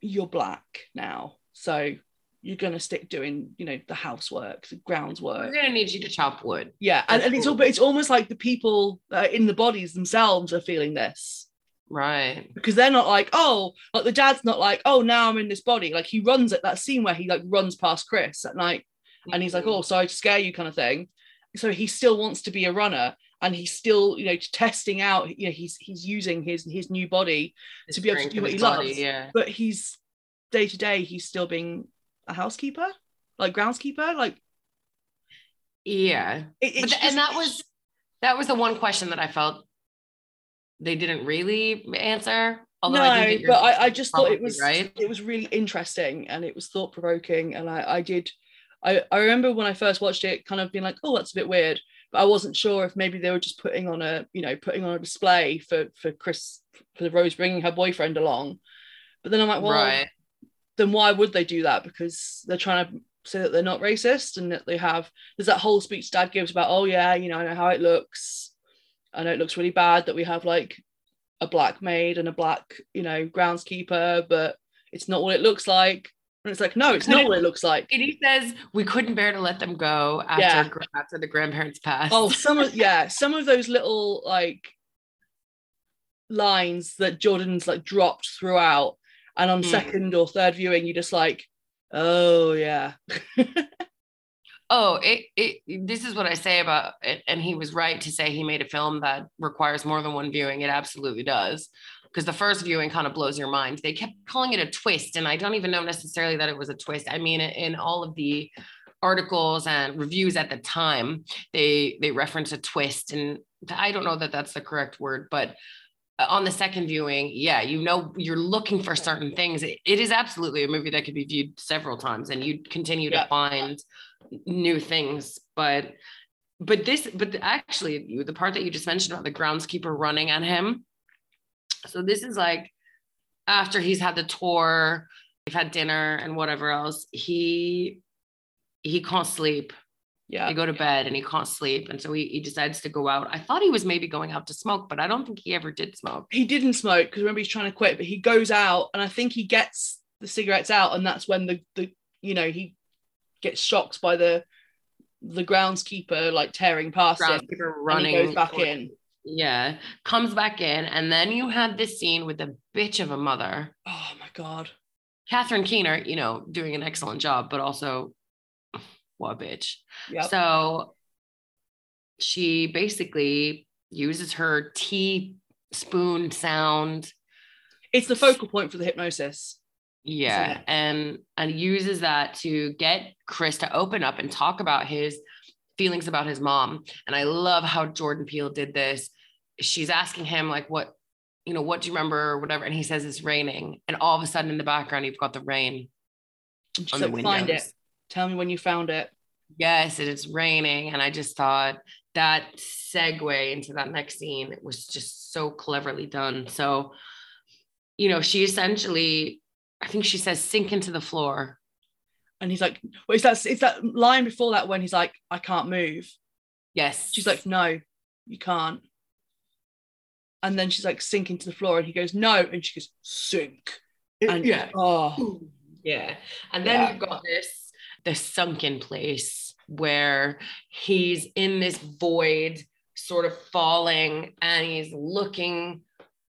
[SPEAKER 2] you're black now, so you're gonna stick doing you know the housework, the grounds
[SPEAKER 3] we're gonna need you to chop wood.
[SPEAKER 2] yeah and, and it's all but it's almost like the people uh, in the bodies themselves are feeling this
[SPEAKER 3] Right.
[SPEAKER 2] because they're not like oh like the dad's not like oh now i'm in this body like he runs at that scene where he like runs past chris at night and he's like mm. oh sorry to scare you kind of thing so he still wants to be a runner and he's still you know testing out you know he's he's using his his new body
[SPEAKER 3] The
[SPEAKER 2] to be able to do what he
[SPEAKER 3] body,
[SPEAKER 2] loves.
[SPEAKER 3] Yeah.
[SPEAKER 2] but he's day to day he's still being a housekeeper like groundskeeper like
[SPEAKER 3] Yeah.
[SPEAKER 2] it,
[SPEAKER 3] But th- and that was that was the one question that I felt they didn't really answer. Although
[SPEAKER 2] no,
[SPEAKER 3] I do get your
[SPEAKER 2] but I, I just thought it was
[SPEAKER 3] right.
[SPEAKER 2] it was really interesting and it was thought provoking and I, I did I, I remember when I first watched it kind of being like oh that's a bit weird but I wasn't sure if maybe they were just putting on a you know putting on a display for for Chris for Rose bringing her boyfriend along but then I'm like well
[SPEAKER 3] right.
[SPEAKER 2] then why would they do that because they're trying to say that they're not racist and that they have there's that whole speech dad gives about oh yeah you know I know how it looks I know it looks really bad that we have like a black maid and a black you know groundskeeper but it's not what it looks like and it's like no it's not what it looks like
[SPEAKER 3] And he says we couldn't bear to let them go after
[SPEAKER 2] Yeah.
[SPEAKER 3] after the grandparents passed.
[SPEAKER 2] oh some of yeah some of those little like lines that jordan's like dropped throughout and on
[SPEAKER 3] Mm.
[SPEAKER 2] second or third viewing you just like oh yeah
[SPEAKER 3] oh, it, it this is what I say about it. And he was right to say he made a film that requires more than one viewing. It absolutely does. Because the first viewing kind of blows your mind. They kept calling it a twist, and I don't even know necessarily that it was a twist. I mean, in all of the articles and reviews at the time, they they reference a twist, and I don't know that that's the correct word, but uh, on the second viewing, yeah, you know, you're looking for certain things. It, it is absolutely a movie that could be viewed several times, and you continue
[SPEAKER 2] Yeah.
[SPEAKER 3] to find new things. But but this, but actually, the part that you just mentioned about the groundskeeper running at him. So this is like after he's had the tour, they've had dinner and whatever else. He he can't sleep.
[SPEAKER 2] yeah
[SPEAKER 3] They go to bed and he can't sleep, and so he, he decides to go out. I thought he was maybe going out to smoke, but I don't think he ever did smoke.
[SPEAKER 2] he didn't smoke because remember he's trying to quit, but he goes out and I think he gets the cigarettes out, and that's when the the you know he gets shocked by the the groundskeeper like tearing past him,
[SPEAKER 3] Groundskeeper
[SPEAKER 2] and
[SPEAKER 3] running
[SPEAKER 2] he goes back
[SPEAKER 3] toward-
[SPEAKER 2] in.
[SPEAKER 3] Yeah, comes back in, and then you had this scene with the bitch of a mother,
[SPEAKER 2] Oh my god!
[SPEAKER 3] Catherine Keener. You know, doing an excellent job, but also what a bitch.
[SPEAKER 2] Yeah,
[SPEAKER 3] So she basically uses her teaspoon sound.
[SPEAKER 2] it's the focal point for the hypnosis.
[SPEAKER 3] Yeah, and and uses that to get Chris to open up and talk about his feelings about his mom. And I love how Jordan Peele did this. She's asking him like, "What, you know, what do you remember or whatever?" And he says it's raining, and all of a sudden in the background you've got the rain
[SPEAKER 2] she's
[SPEAKER 3] on the
[SPEAKER 2] like, find it. Tell me when you found it.
[SPEAKER 3] Yes, it's raining, and I just thought that segue into that next scene was just so cleverly done. So, you know, she essentially, I think she says, "Sink into the floor."
[SPEAKER 2] And he's like, well, it's that it's that line before that when he's like, I can't move.
[SPEAKER 3] Yes,
[SPEAKER 2] She's like, no, you can't. And then she's like, sink into the floor. And he goes, no. And she goes, sink. And
[SPEAKER 3] yeah.
[SPEAKER 2] Oh,
[SPEAKER 3] Yeah. And then
[SPEAKER 2] Yeah.
[SPEAKER 3] you've got this the sunken place where he's in this void, sort of falling, and he's looking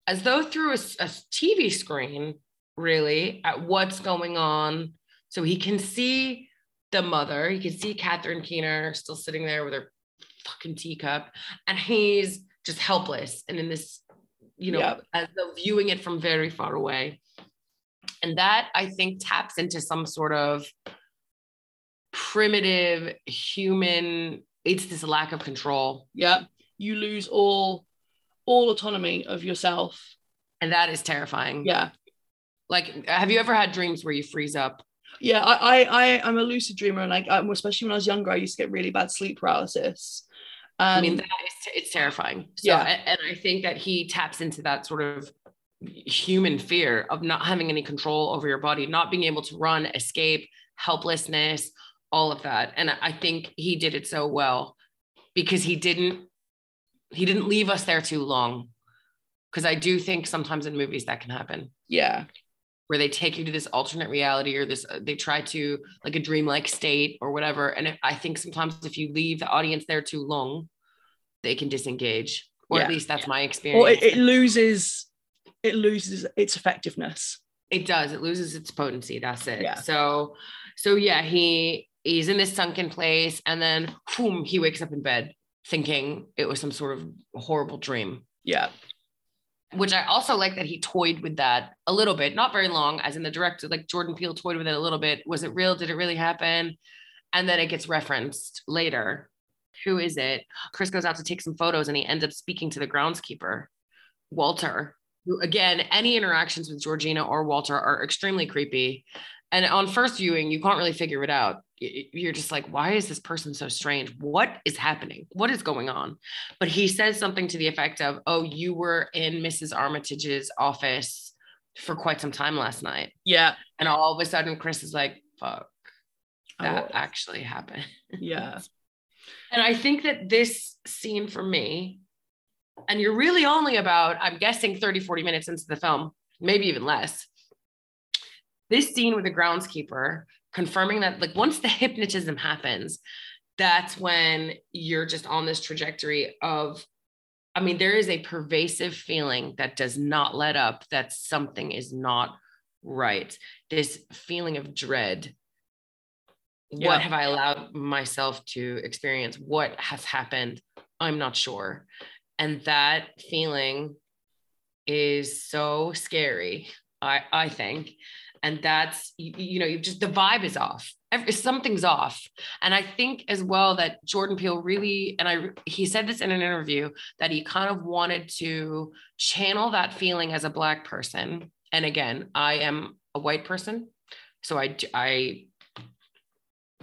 [SPEAKER 3] as though through a TV screen, really, at what's going on. So he can see the mother, he can see Catherine Keener still sitting there with her fucking teacup, and he's just helpless and in this, you know,
[SPEAKER 2] Yeah.
[SPEAKER 3] as though viewing it from very far away. And that I think taps into some sort of primitive human, it's this lack of control.
[SPEAKER 2] yeah. You lose all all autonomy of yourself.
[SPEAKER 3] And that is terrifying.
[SPEAKER 2] Yeah.
[SPEAKER 3] Like, have you ever had dreams where you freeze up?
[SPEAKER 2] Yeah. I I, I I'm a lucid dreamer and like um, especially when I was younger, I used to get really bad sleep paralysis.
[SPEAKER 3] I
[SPEAKER 2] Um,
[SPEAKER 3] mean, that is, it's terrifying. So,
[SPEAKER 2] Yeah.
[SPEAKER 3] and I think that he taps into that sort of human fear of not having any control over your body, not being able to run, escape, helplessness, all of that. And I I think he did it so well because he didn't he didn't leave us there too long. Because I do think sometimes in movies that can happen
[SPEAKER 2] yeah.
[SPEAKER 3] Where they take you to this alternate reality or this uh, they try to like a dreamlike state or whatever and if, i think sometimes if you leave the audience there too long they can disengage or
[SPEAKER 2] Yeah.
[SPEAKER 3] at least that's my
[SPEAKER 2] Or
[SPEAKER 3] experience
[SPEAKER 2] it, it loses it loses its effectiveness.
[SPEAKER 3] it does it loses its potency that's it
[SPEAKER 2] Yeah.
[SPEAKER 3] so so yeah he he's in this sunken place and then boom he wakes up in bed thinking it was some sort of horrible dream
[SPEAKER 2] Yeah.
[SPEAKER 3] Which I also like that he toyed with that a little bit, not very long, as in the director, like Jordan Peele toyed with it a little bit. Was it real? Did it really happen? And then it gets referenced later. Who is it? Chris goes out to take some photos and he ends up speaking to the groundskeeper, Walter. Who, again, any interactions with Georgina or Walter are extremely creepy. And on first viewing, you can't really figure it out. You're just like, why is this person so strange? What is happening? What is going on? but he says something to the effect of, "Oh, you were in Mrs. Armitage's office for quite some time last night,"
[SPEAKER 2] Yeah.
[SPEAKER 3] and all of a sudden, Chris is like, "Fuck, that
[SPEAKER 2] Oh,
[SPEAKER 3] actually happened."
[SPEAKER 2] yeah.
[SPEAKER 3] And I think that this scene for me, and you're really only about, I'm guessing, 30, 40 minutes into the film, maybe even less. This scene with the groundskeeper confirming that, like, once the hypnotism happens, that's when you're just on this trajectory of, I mean, there is a pervasive feeling that does not let up that something is not right. This feeling of dread
[SPEAKER 2] Yeah.
[SPEAKER 3] what have I allowed myself to experience? What has happened? I'm not sure. And that feeling is so scary, I, I think. And that's, you, you know, you just, the vibe is off. Every, something's off. And I think as well that Jordan Peele really, and I, he said this in an interview that he kind of wanted to channel that feeling as a Black person. And again, I am a white person. So I, I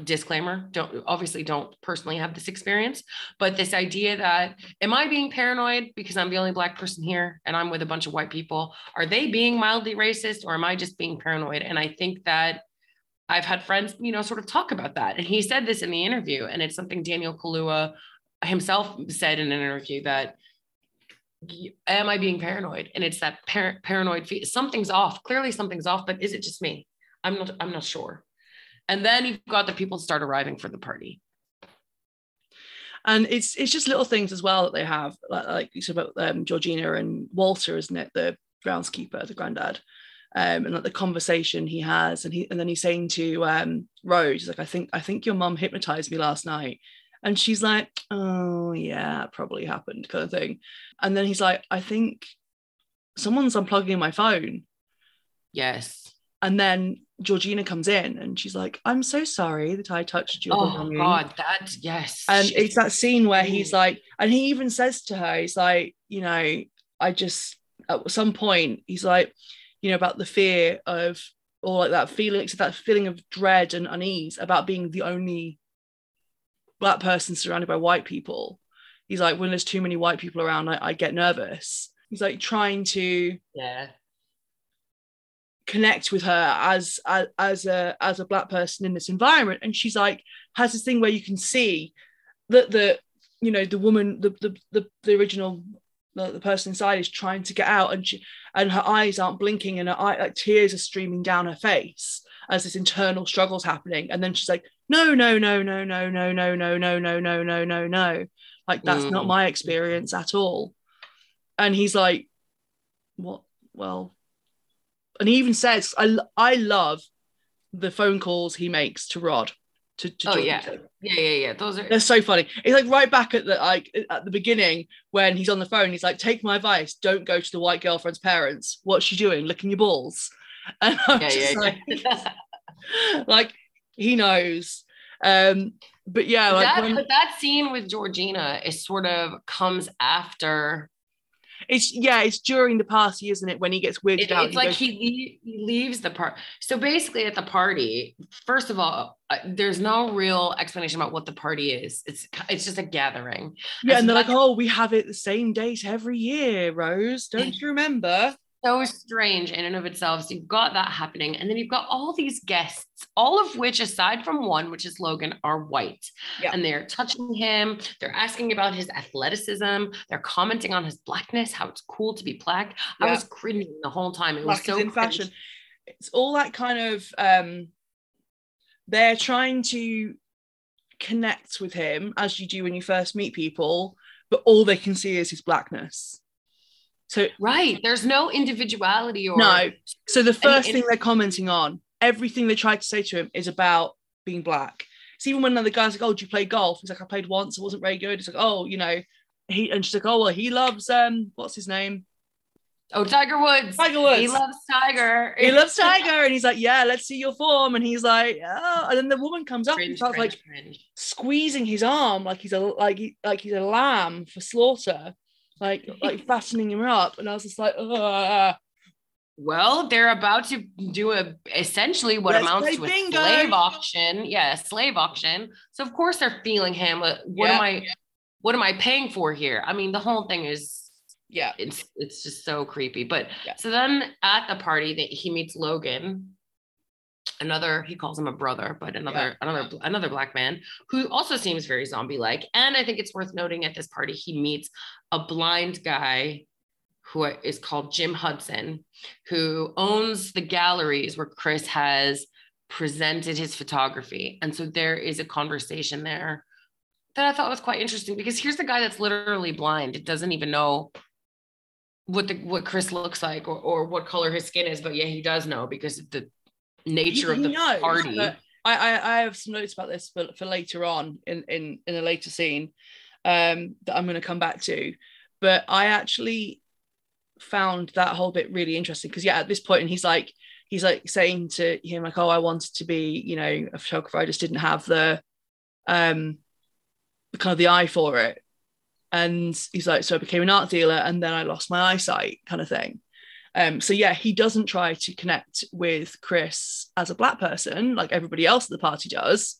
[SPEAKER 3] disclaimer don't obviously don't personally have this experience but this idea that am i being paranoid because i'm the only black person here and i'm with a bunch of white people? Are they being mildly racist or am i just being paranoid? And i think that i've had friends you know sort of talk about that. And he said this in the interview and it's something daniel kaluuya himself said in an interview that am i being paranoid? And it's that par- paranoid fe- something's off clearly something's off but is it just me? I'm not i'm not sure and then you've got the people start arriving for the party.
[SPEAKER 2] and it's it's just little things as well that they have like, like you said about um, georgina and walter isn't it? The groundskeeper the granddad. Um, and like the conversation he has and he and then he's saying to um, rose he's like i think i think your mum hypnotized me last night. And she's like oh yeah probably happened kind of thing. And then he's like i think someone's unplugging my phone.
[SPEAKER 3] Yes.
[SPEAKER 2] And then Georgina comes in and she's like, I'm so sorry that I touched your
[SPEAKER 3] Oh
[SPEAKER 2] belongings."
[SPEAKER 3] God, that yes.
[SPEAKER 2] And
[SPEAKER 3] She's-
[SPEAKER 2] it's that scene where he's like, and he even says to her, he's like, you know, I just at some point, he's like, you know, about the fear of or like that feeling, that feeling of dread and unease about being the only black person surrounded by white people. He's like, when there's too many white people around, I, I get nervous. He's like trying to
[SPEAKER 3] yeah.
[SPEAKER 2] Connect with her as, as as a as a black person in this environment and she's like has this thing where you can see that the you know the woman the the the, the original the, the person inside is trying to get out and she and her eyes aren't blinking and her eye like tears are streaming down her face as this internal struggle's happening and then she's like no no no no no no no no no no no no no no like that's not
[SPEAKER 3] Mm.
[SPEAKER 2] my experience at all and he's like what well and he even says i i love the phone calls he makes to rod to, to
[SPEAKER 3] Oh yeah. Yeah, yeah, yeah. Those are
[SPEAKER 2] they're so funny it's like right back at the like at the beginning when he's on the phone he's like take my advice don't go to the white girlfriend's parents what's she doing licking your balls and i'm
[SPEAKER 3] yeah,
[SPEAKER 2] just
[SPEAKER 3] yeah,
[SPEAKER 2] like
[SPEAKER 3] yeah.
[SPEAKER 2] like he knows um but yeah like
[SPEAKER 3] that,
[SPEAKER 2] when-
[SPEAKER 3] but that scene with Georgina is sort of comes after.
[SPEAKER 2] It's yeah it's during the party isn't it when he gets weirded
[SPEAKER 3] It-
[SPEAKER 2] out
[SPEAKER 3] it's like
[SPEAKER 2] goes-
[SPEAKER 3] he, he leaves the part. So basically, at the party, first of all, uh, there's no real explanation about what the party is. It's it's just a gathering.
[SPEAKER 2] yeah
[SPEAKER 3] as
[SPEAKER 2] and they're like oh we have it the same date every year rose don't you remember
[SPEAKER 3] so strange in and of itself. So you've got that happening, and then you've got all these guests, all of which, aside from one, which is Logan, are white,
[SPEAKER 2] Yeah.
[SPEAKER 3] and they're touching him. They're asking about his athleticism. They're commenting on his blackness, how it's cool to be black. I was cringing the whole time. It
[SPEAKER 2] black
[SPEAKER 3] was so
[SPEAKER 2] in
[SPEAKER 3] cringe.
[SPEAKER 2] fashion it's all that kind of um they're trying to connect with him as you do when you first meet people but all they can see is his blackness so
[SPEAKER 3] Right. There's no individuality or
[SPEAKER 2] no so the first
[SPEAKER 3] and-
[SPEAKER 2] thing they're commenting on everything they tried to say to him is about being black it's even when the guy's like oh do you play golf he's like i played once it wasn't very good it's like oh you know he and she's like oh well he loves um what's his name
[SPEAKER 3] Oh, Tiger Woods.
[SPEAKER 2] tiger woods
[SPEAKER 3] He loves Tiger.
[SPEAKER 2] he loves Tiger, and he's like, "Yeah, let's see your form." And he's like, "Oh," and then the woman comes up and
[SPEAKER 3] Cringe,
[SPEAKER 2] starts
[SPEAKER 3] cringe,
[SPEAKER 2] like
[SPEAKER 3] cringe.
[SPEAKER 2] squeezing his arm like he's a like he, like he's a lamb for slaughter, like like fastening him up. And I was just like, Ugh.
[SPEAKER 3] Well, they're about to do a essentially what
[SPEAKER 2] Let's
[SPEAKER 3] amounts to a
[SPEAKER 2] bingo.
[SPEAKER 3] slave auction. Yeah, a slave auction. So of course they're feeling him. What
[SPEAKER 2] Yeah.
[SPEAKER 3] am I? What am I paying for here? I mean, the whole thing is
[SPEAKER 2] yeah,
[SPEAKER 3] it's it's just so creepy. But
[SPEAKER 2] Yeah.
[SPEAKER 3] so then at the party, that he meets Logan, another he calls him a brother, but another another another black man who also seems very zombie like. And I think it's worth noting at this party he meets a blind guy who is called Jim Hudson, who owns the galleries where Chris has presented his photography. And so there is a conversation there that I thought was quite interesting because here's the guy that's literally blind. It doesn't even know what the what Chris looks like or, or what color his skin is, but yeah, he does know because of the nature of the
[SPEAKER 2] knows,
[SPEAKER 3] party.
[SPEAKER 2] I, I I have some notes about this for, for later on in in in a later scene um that I'm going to come back to, but I actually found that whole bit really interesting because yeah, at this point, and he's like he's like saying to him like, oh, I wanted to be you know a photographer, I just didn't have the um kind of the eye for it. And he's like, so I became an art dealer and then I lost my eyesight, kind of thing. Um, so yeah, he doesn't try to connect with Chris as a black person like everybody else at the party does.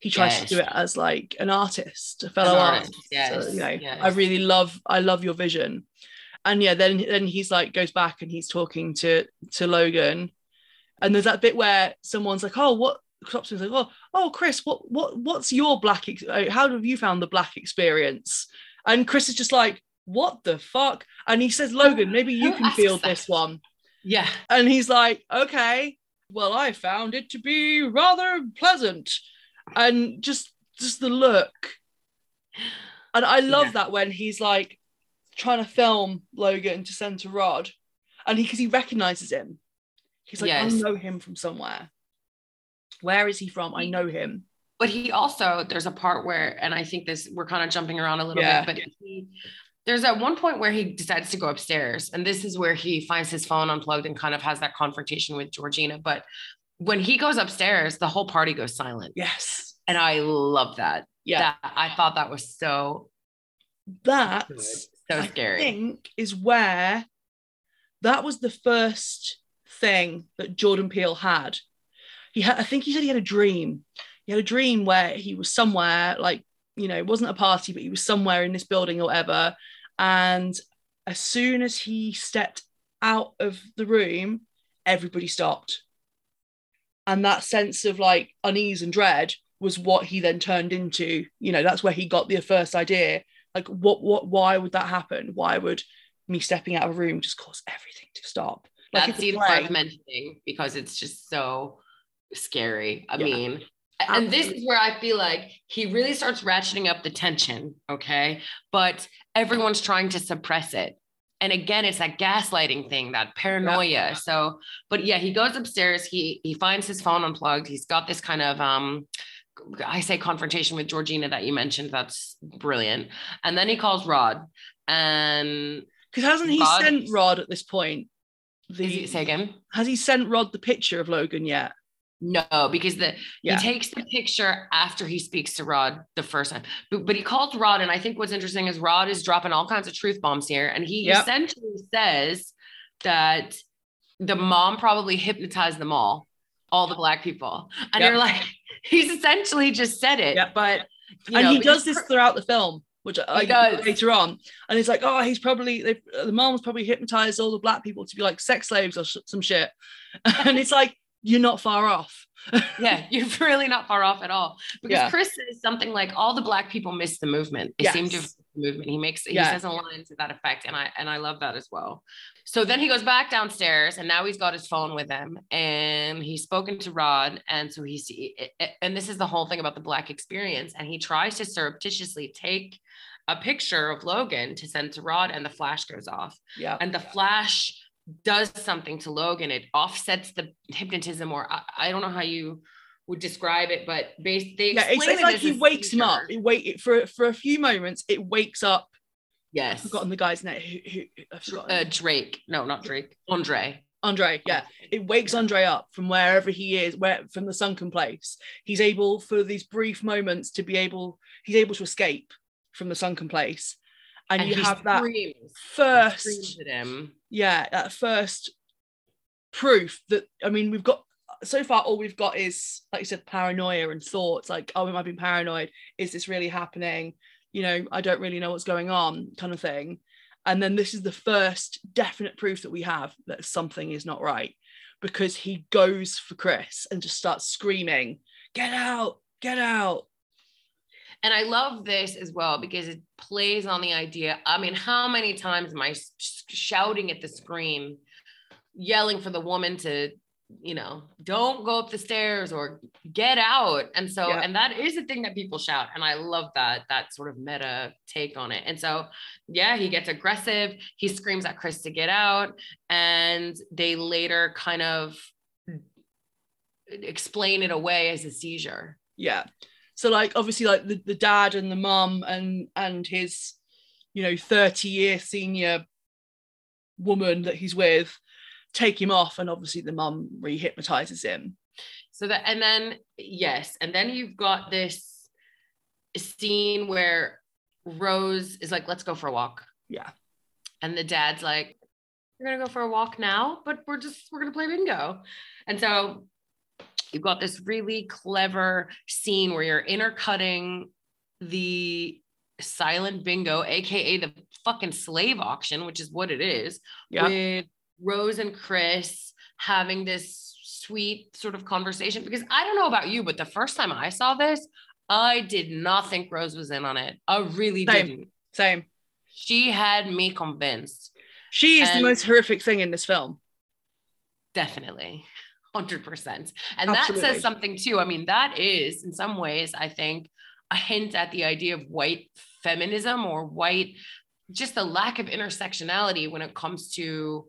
[SPEAKER 2] He tries
[SPEAKER 3] Yes.
[SPEAKER 2] to do it as like an artist, a fellow
[SPEAKER 3] artist,
[SPEAKER 2] artist.
[SPEAKER 3] yes,
[SPEAKER 2] So, you know,
[SPEAKER 3] yes.
[SPEAKER 2] I really love, I love your vision. And yeah, then then he's like goes back and he's talking to to Logan, and there's that bit where someone's like, "Oh, what?" Stops and like, "Oh, oh, Chris, what what what's your black? Ex- uh, how have you found the black experience?" And Chris is just like, "What the fuck?" And he says, "Logan, maybe you can field
[SPEAKER 3] that?
[SPEAKER 2] this one."
[SPEAKER 3] yeah.
[SPEAKER 2] And he's like, okay, well, I found it to be rather pleasant. And just just the look. And I love
[SPEAKER 3] Yeah.
[SPEAKER 2] that when he's like trying to film Logan to send to Rod. And he because he recognizes him. He's like,
[SPEAKER 3] Yes.
[SPEAKER 2] I know him from somewhere. Where is he from? I know him.
[SPEAKER 3] But he also, there's a part where, and I think this, we're kind of jumping around a little
[SPEAKER 2] Yeah.
[SPEAKER 3] bit, but he, there's at one point where he decides to go upstairs, and this is where he finds his phone unplugged and kind of has that confrontation with Georgina. But when he goes upstairs, the whole party goes silent.
[SPEAKER 2] Yes.
[SPEAKER 3] And I love that.
[SPEAKER 2] Yeah.
[SPEAKER 3] That, I thought that was so,
[SPEAKER 2] That's
[SPEAKER 3] so
[SPEAKER 2] I
[SPEAKER 3] scary.
[SPEAKER 2] think is where that was the first thing that Jordan Peele had. He had, I think he said he had a dream. He had a dream where he was somewhere, like, you know, it wasn't a party, but he was somewhere in this building or whatever. And as soon as he stepped out of the room, everybody stopped. And that sense of like unease and dread was what he then turned into. You know, that's where he got the first idea like what what why would that happen why would me stepping out of a room just cause everything to stop like it's
[SPEAKER 3] scene worth mentioning because it's just so scary. I
[SPEAKER 2] Yeah.
[SPEAKER 3] mean, and this is where I feel like he really starts ratcheting up the tension, okay? But everyone's trying to suppress it. And again, it's that gaslighting thing, that paranoia. So, but yeah, he goes upstairs, he he finds his phone unplugged. He's got this kind of um I say confrontation with Georgina that you mentioned. That's brilliant. And then he calls Rod and
[SPEAKER 2] because hasn't he
[SPEAKER 3] Rod-
[SPEAKER 2] sent rod at this point
[SPEAKER 3] is
[SPEAKER 2] the
[SPEAKER 3] he, say again?
[SPEAKER 2] has he sent rod the picture of logan yet
[SPEAKER 3] No, because the
[SPEAKER 2] Yeah.
[SPEAKER 3] he takes the picture after he speaks to Rod the first time. But, but he calls Rod, and I think what's interesting is Rod is dropping all kinds of truth bombs here, and he
[SPEAKER 2] Yep.
[SPEAKER 3] essentially says that the mom probably hypnotized them all, all the black people, and
[SPEAKER 2] Yep.
[SPEAKER 3] you're like, he's essentially just said it,
[SPEAKER 2] Yep.
[SPEAKER 3] but you
[SPEAKER 2] and
[SPEAKER 3] know,
[SPEAKER 2] he does this throughout the film which I
[SPEAKER 3] does.
[SPEAKER 2] later on and he's like oh he's probably the mom's probably hypnotized all the black people to be like sex slaves or sh- some shit and it's like you're not far off
[SPEAKER 3] yeah, you're really not far off at all. Because
[SPEAKER 2] Yeah.
[SPEAKER 3] Chris says something like all the black people miss the movement. They seem to have the movement. He makes he says a line to that effect. And I and I love that as well. So then he goes back downstairs and now he's got his phone with him and he's spoken to Rod. And so he's and this is the whole thing about the black experience. And he tries to surreptitiously take a picture of Logan to send to Rod, and the flash goes off
[SPEAKER 2] yeah
[SPEAKER 3] and the flash does something to Logan. It offsets the hypnotism, or I, I don't know how you would describe it, but based they
[SPEAKER 2] yeah it's, it's like he wakes him up it wait it, for for a few moments it wakes up
[SPEAKER 3] Yes,
[SPEAKER 2] i've forgotten the guy's name who, who i've forgotten
[SPEAKER 3] uh, Drake. No, not Drake. Andre.
[SPEAKER 2] Andre, yeah, it wakes Andre up from wherever he is, where from the sunken place. He's able for these brief moments to be able, he's able to escape from the sunken place, and, you have that
[SPEAKER 3] screams,
[SPEAKER 2] first,
[SPEAKER 3] screams him.
[SPEAKER 2] yeah, that first proof that I mean, we've got so far all we've got is like you said, paranoia and thoughts like, oh, am I being paranoid? Is this really happening? You know, I don't really know what's going on, kind of thing. And then this is the first definite proof that we have that something is not right because he goes for Chris and just starts screaming, Get out, get out.
[SPEAKER 3] And I love this as well because it plays on the idea. I mean, how many times am I shouting at the screen, yelling for the woman to, you know, don't go up the stairs or get out? And so,
[SPEAKER 2] Yeah.
[SPEAKER 3] and that is a thing that people shout. And I love that, that sort of meta take on it. And so, yeah, he gets aggressive. He screams at Chris to get out. And they later kind of mm, explain it away as a seizure.
[SPEAKER 2] Yeah. So like obviously like the, the dad and the mum and and his, you know, 30 year senior woman that he's with take him off and obviously the mum re-hypnotizes him.
[SPEAKER 3] So that, and then, yes, and then you've got this scene where Rose is like, let's go for a walk.
[SPEAKER 2] Yeah.
[SPEAKER 3] And the dad's like, we're to go for a walk now, but we're just, we're to play bingo. And so you've got this really clever scene where you're intercutting the silent bingo, AKA the fucking slave auction, which is what it is
[SPEAKER 2] Yeah.
[SPEAKER 3] with Rose and Chris having this sweet sort of conversation. Because I don't know about you, but the first time I saw this, I did not think Rose was in on it. I really
[SPEAKER 2] Same.
[SPEAKER 3] didn't.
[SPEAKER 2] Same.
[SPEAKER 3] She had me convinced.
[SPEAKER 2] She is
[SPEAKER 3] And-
[SPEAKER 2] the most horrific thing in this film.
[SPEAKER 3] Definitely. 100%. And that says something too. I mean, that is, in some ways, I think, a hint at the idea of white feminism or white, just the lack of intersectionality when it comes to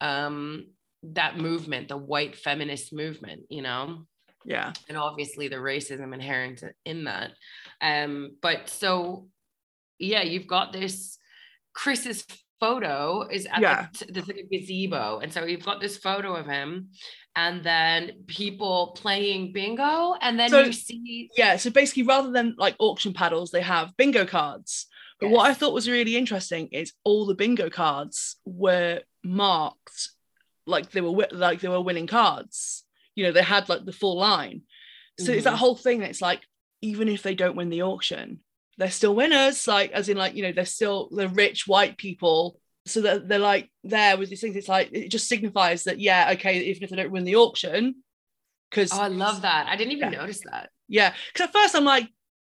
[SPEAKER 3] um, that movement, the white feminist movement, you know?
[SPEAKER 2] Yeah.
[SPEAKER 3] and obviously the racism inherent in that. Um, but so yeah, you've got this Chris's photo is at
[SPEAKER 2] Yeah.
[SPEAKER 3] the, there's like a gazebo, and so you've got this photo of him, and then people playing bingo, and then
[SPEAKER 2] So-
[SPEAKER 3] you see
[SPEAKER 2] yeah so basically rather than like auction paddles they have bingo cards but what i thought was really interesting is all the bingo cards were marked like they were like they were winning cards you know they had like the full line so it's that
[SPEAKER 3] Mhm.
[SPEAKER 2] whole thing it's like even if they don't win the auction they're still winners like as in like you know they're still the rich white people so that they're like there with these things it's like it just signifies that yeah okay even if they don't win the auction because
[SPEAKER 3] Oh, I love that. I didn't even
[SPEAKER 2] Yeah.
[SPEAKER 3] notice that.
[SPEAKER 2] yeah, because at first I'm like,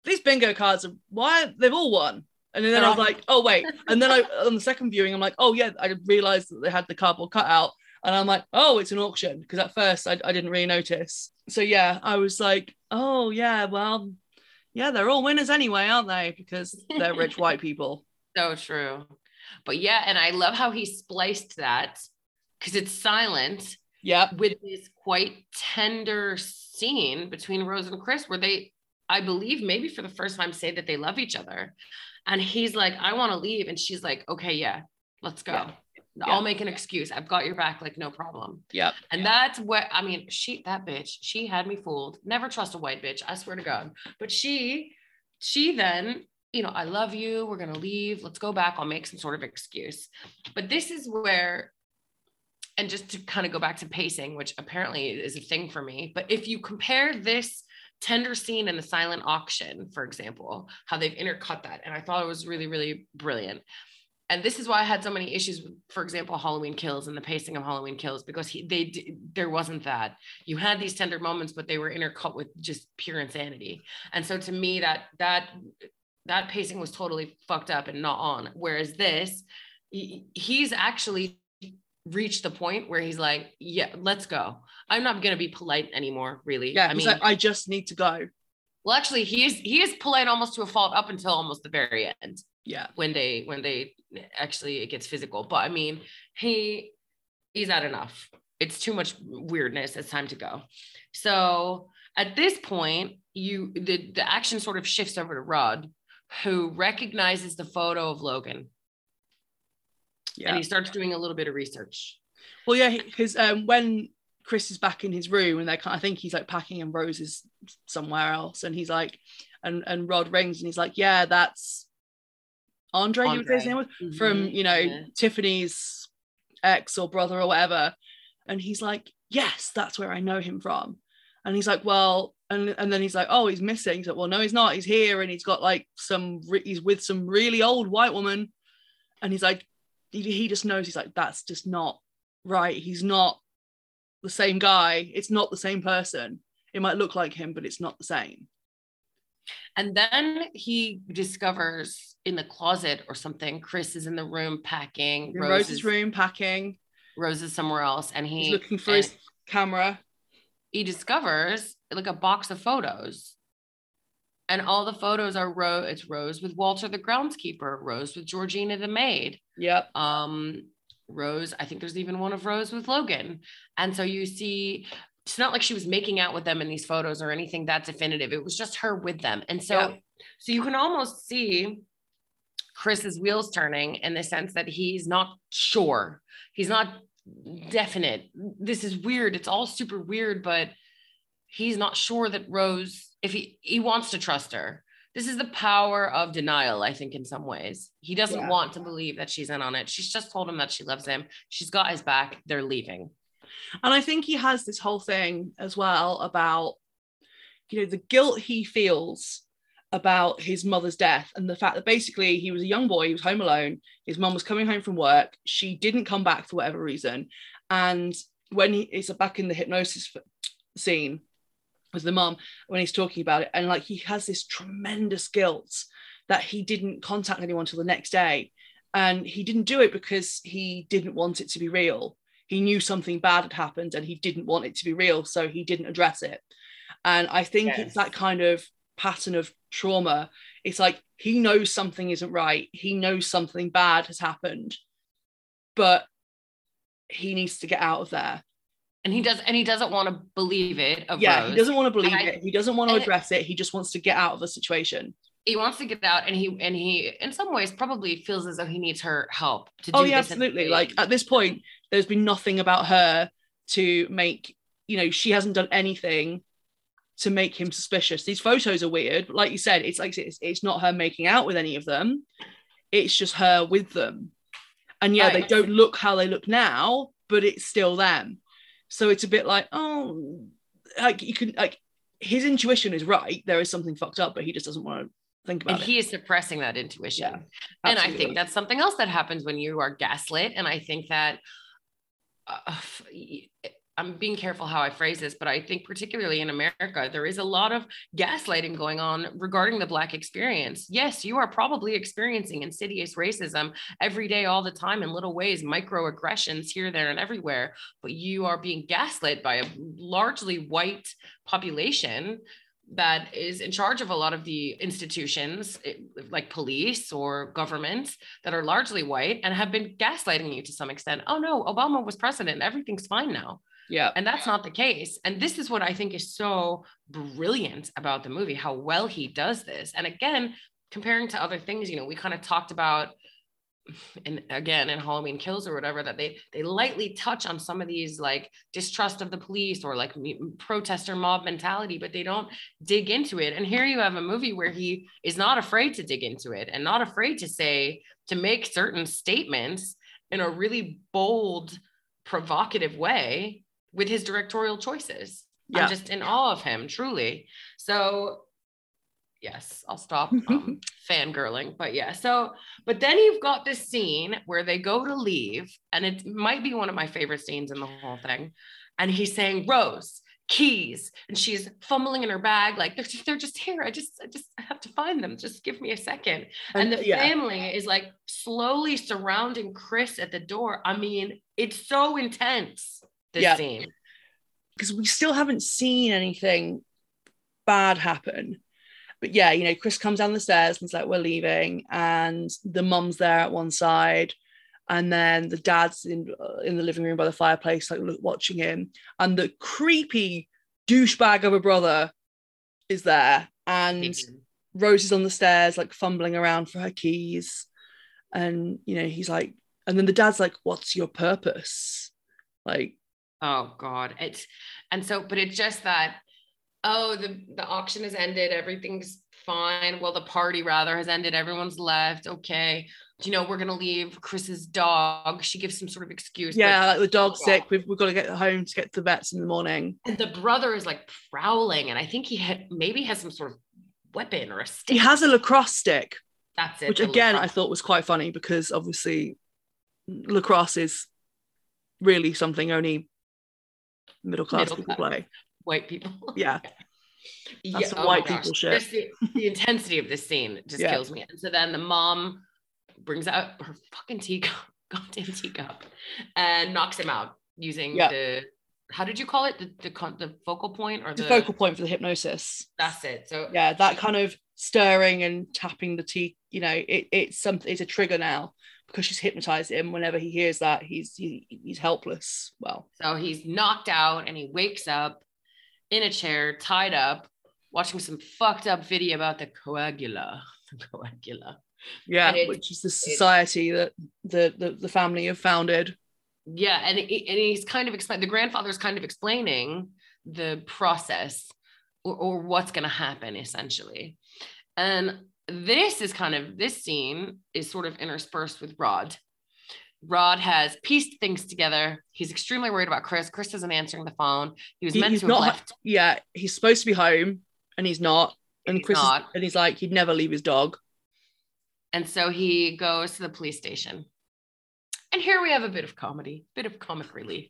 [SPEAKER 2] these bingo cards are why they've all won. And then I was like, oh wait. And then I on the second viewing, I'm like, oh yeah, I realized that they had the cardboard cutout. And I'm like, oh, it's an auction. Because at first I, I didn't really notice. So yeah, I was like, oh yeah, well, yeah, they're all winners anyway, aren't they? Because they're rich white people.
[SPEAKER 3] So true. But yeah, and I love how he spliced that because it's silent
[SPEAKER 2] Yep.
[SPEAKER 3] with this quite tender scene between Rose and Chris, where they, I believe, maybe for the first time say that they love each other. And he's like, I want to leave. And she's like, okay, yeah, let's go.
[SPEAKER 2] Yeah.
[SPEAKER 3] I'll make an excuse. I've got your back, like, no problem.
[SPEAKER 2] Yep.
[SPEAKER 3] And that's what I mean. She, that bitch, she had me fooled. Never trust a white bitch. I swear to God. But she, she then, you know, I love you. We're gonna leave. Let's go back. I'll make some sort of excuse. But this is where, and just to kind of go back to pacing, which apparently is a thing for me. But if you compare this tender scene in the silent auction, for example, how they've intercut that, and I thought it was really, really brilliant and this is why I had so many issues with, for example, Halloween Kills and the pacing of Halloween Kills because he they there wasn't that. You had these tender moments, but they were intercut with just pure insanity. And so to me, that that that pacing was totally fucked up and not on. Whereas this, he, he's actually reached the point where he's like, yeah, let's go. I'm not gonna be polite anymore, really.
[SPEAKER 2] Yeah.
[SPEAKER 3] I mean,
[SPEAKER 2] like, I just need to go.
[SPEAKER 3] well, actually, he is he is polite almost to a fault up until almost the very end
[SPEAKER 2] Yeah.
[SPEAKER 3] when they when they actually it gets physical but i mean he he's had enough. It's too much weirdness. It's time to go. So at this point you the, the action sort of shifts over to rod who recognizes the photo of logan.
[SPEAKER 2] Yeah.
[SPEAKER 3] and he starts doing a little bit of research.
[SPEAKER 2] Well, yeah, because um, when Chris is back in his room and they I think he's like packing and Rose is somewhere else, and he's like, and and Rod rings and he's like, yeah, that's Andre. You would say his name was from
[SPEAKER 3] Mhm.
[SPEAKER 2] you know
[SPEAKER 3] Yeah.
[SPEAKER 2] Tiffany's ex or brother or whatever, and he's like, yes, that's where I know him from, and he's like, well, and and then he's like, oh, he's missing. So well, no, he's not. He's here, and he's got like some. re- He's with some really old white woman, and he's like, he, he just knows. He's like, that's just not right. He's not the same guy. It's not the same person. It might look like him, but it's not the same.
[SPEAKER 3] And then he discovers in the closet or something, Chris is in the room packing.
[SPEAKER 2] In
[SPEAKER 3] Rose
[SPEAKER 2] Rose's
[SPEAKER 3] is,
[SPEAKER 2] room, packing.
[SPEAKER 3] Rose is somewhere else. And he
[SPEAKER 2] He's looking for his camera.
[SPEAKER 3] he discovers like a box of photos. And all the photos are Rose. It's Rose with Walter the groundskeeper, Rose with Georgina the maid.
[SPEAKER 2] Yep.
[SPEAKER 3] Um, Rose, I think there's even one of Rose with Logan. And so you see, it's not like she was making out with them in these photos or anything that definitive. It was just her with them. And so, so you can almost see Chris's wheels turning in the sense that he's not sure. He's not definite. This is weird. It's all super weird, but he's not sure that Rose, if he he wants to trust her. This is the power of denial, I think, in some ways. He doesn't
[SPEAKER 2] Yeah.
[SPEAKER 3] want to believe that she's in on it. She's just told him that she loves him. She's got his back. They're leaving.
[SPEAKER 2] And I think he has this whole thing as well about, you know, the guilt he feels about his mother's death and the fact that basically he was a young boy, he was home alone. His mum was coming home from work. She didn't come back for whatever reason. And when he is back in the hypnosis scene with the mum, when he's talking about it, and like he has this tremendous guilt that he didn't contact anyone till the next day. And he didn't do it because he didn't want it to be real he knew something bad had happened and he didn't want it to be real so he didn't address it and i think
[SPEAKER 3] Yes.
[SPEAKER 2] it's that kind of pattern of trauma it's like he knows something isn't right he knows something bad has happened but he needs to get out of there
[SPEAKER 3] And he does, and he doesn't want to believe it. Of
[SPEAKER 2] yeah
[SPEAKER 3] Rose.
[SPEAKER 2] he doesn't want to believe
[SPEAKER 3] I-
[SPEAKER 2] it he doesn't want to address it he just wants to get out of the situation
[SPEAKER 3] he wants to get out and he and he in some ways probably feels as though he needs her help to oh, do
[SPEAKER 2] Oh yeah, absolutely. Like at this point, there's been nothing about her to make you know she hasn't done anything to make him suspicious. These photos are weird, but like you said, it's like it's, it's not her making out with any of them. It's just her with them, and yeah, they don't look how they look now, but it's still them. So it's a bit like oh, like you can like his intuition is right. There is something fucked up, but he just doesn't want to think about
[SPEAKER 3] and
[SPEAKER 2] it.
[SPEAKER 3] he is suppressing that intuition
[SPEAKER 2] Yeah,
[SPEAKER 3] and i think that's something else that happens when you are gaslit and i think that uh, i'm being careful how i phrase this but i think particularly in america there is a lot of gaslighting going on regarding the black experience yes you are probably experiencing insidious racism every day all the time in little ways microaggressions here there and everywhere but you are being gaslit by a largely white population that is in charge of a lot of the institutions eh, like police or governments that are largely white and have been gaslighting you to some extent. Oh no, Obama was president, everything's fine now.
[SPEAKER 2] Yeah,
[SPEAKER 3] And that's not the case. And this is what I think is so brilliant about the movie, how well he does this. And again, comparing to other things, you know, we kind of talked about and again in Halloween Kills or whatever that they they lightly touch on some of these like distrust of the police or like protester mob mentality but they don't dig into it and here you have a movie where he is not afraid to dig into it and not afraid to say to make certain statements in a really bold provocative way with his directorial choices
[SPEAKER 2] Yeah.
[SPEAKER 3] I'm just in awe of him truly so yes I'll stop um, fangirling but yeah so but then you've got this scene where they go to leave, and it might be one of my favorite scenes in the whole thing. And he's saying, Rose, keys. And she's fumbling in her bag, like they're just, they're just here. I just, I just have to find them. Just give me a second. And, the
[SPEAKER 2] yeah.
[SPEAKER 3] family is like slowly surrounding Chris at the door. I mean, it's so intense, this
[SPEAKER 2] Yeah.
[SPEAKER 3] scene.
[SPEAKER 2] because we still haven't seen anything bad happen. But yeah, you know, Chris comes down the stairs and it's like, we're leaving. And the mum's there at one side. And then the dad's in in the living room by the fireplace, like watching him. And the creepy douchebag of a brother is there. And mhm. Rose is on the stairs, like fumbling around for her keys. And, you know, he's like, and then the dad's like, what's your purpose? Like,
[SPEAKER 3] Oh God. It's and so, but it's just that, oh, the the auction has ended, everything's fine. Well, the party rather has ended, everyone's left. Okay. You know, we're gonna leave Chris's dog. She gives some sort of excuse.
[SPEAKER 2] yeah, like the dog's
[SPEAKER 3] Yeah.
[SPEAKER 2] sick. We've, we've got to get home to get to the vets in the morning.
[SPEAKER 3] and the brother is like prowling, and I think he had maybe has some sort of weapon or a stick.
[SPEAKER 2] He has a lacrosse stick,
[SPEAKER 3] That's it.
[SPEAKER 2] which again I thought was quite funny because obviously lacrosse is really something only middle class
[SPEAKER 3] Middle
[SPEAKER 2] people
[SPEAKER 3] class.
[SPEAKER 2] play.
[SPEAKER 3] white people.
[SPEAKER 2] Yeah,
[SPEAKER 3] yeah,
[SPEAKER 2] That's some
[SPEAKER 3] oh
[SPEAKER 2] white
[SPEAKER 3] gosh.
[SPEAKER 2] people shit.
[SPEAKER 3] Just the, the intensity of this scene just
[SPEAKER 2] Yeah.
[SPEAKER 3] kills me. And so then the mom brings out her fucking teacup, goddamn teacup, and knocks him out using
[SPEAKER 2] Yeah.
[SPEAKER 3] the how did you call it? The the, con- the focal point or
[SPEAKER 2] the
[SPEAKER 3] the,
[SPEAKER 2] focal point for the hypnosis.
[SPEAKER 3] That's it. So
[SPEAKER 2] Yeah, that kind of stirring and tapping the tea You know, it, it's something. It's a trigger now because she's hypnotized him. Whenever he hears that, he's he, he's helpless. Well,
[SPEAKER 3] so he's knocked out and he wakes up in a chair, tied up, watching some fucked up video about the coagula. The coagula.
[SPEAKER 2] yeah,
[SPEAKER 3] it-
[SPEAKER 2] which is the society that the, the the family have founded.
[SPEAKER 3] Yeah, and it- and he's kind of explain the grandfather's kind of explaining the process or, or what's going to happen essentially, and this is kind of this scene is sort of interspersed with Rod. Rod has pieced things together. He's extremely worried about Chris. Chris isn't answering the phone. He was
[SPEAKER 2] He-
[SPEAKER 3] meant to have
[SPEAKER 2] not-
[SPEAKER 3] left.
[SPEAKER 2] Yeah, he's supposed to be home and he's not. And
[SPEAKER 3] He's
[SPEAKER 2] Chris is-
[SPEAKER 3] not.
[SPEAKER 2] and he's like he'd never leave his dog.
[SPEAKER 3] And so he goes to the police station. And here we have a bit of comedy, a bit of comic relief.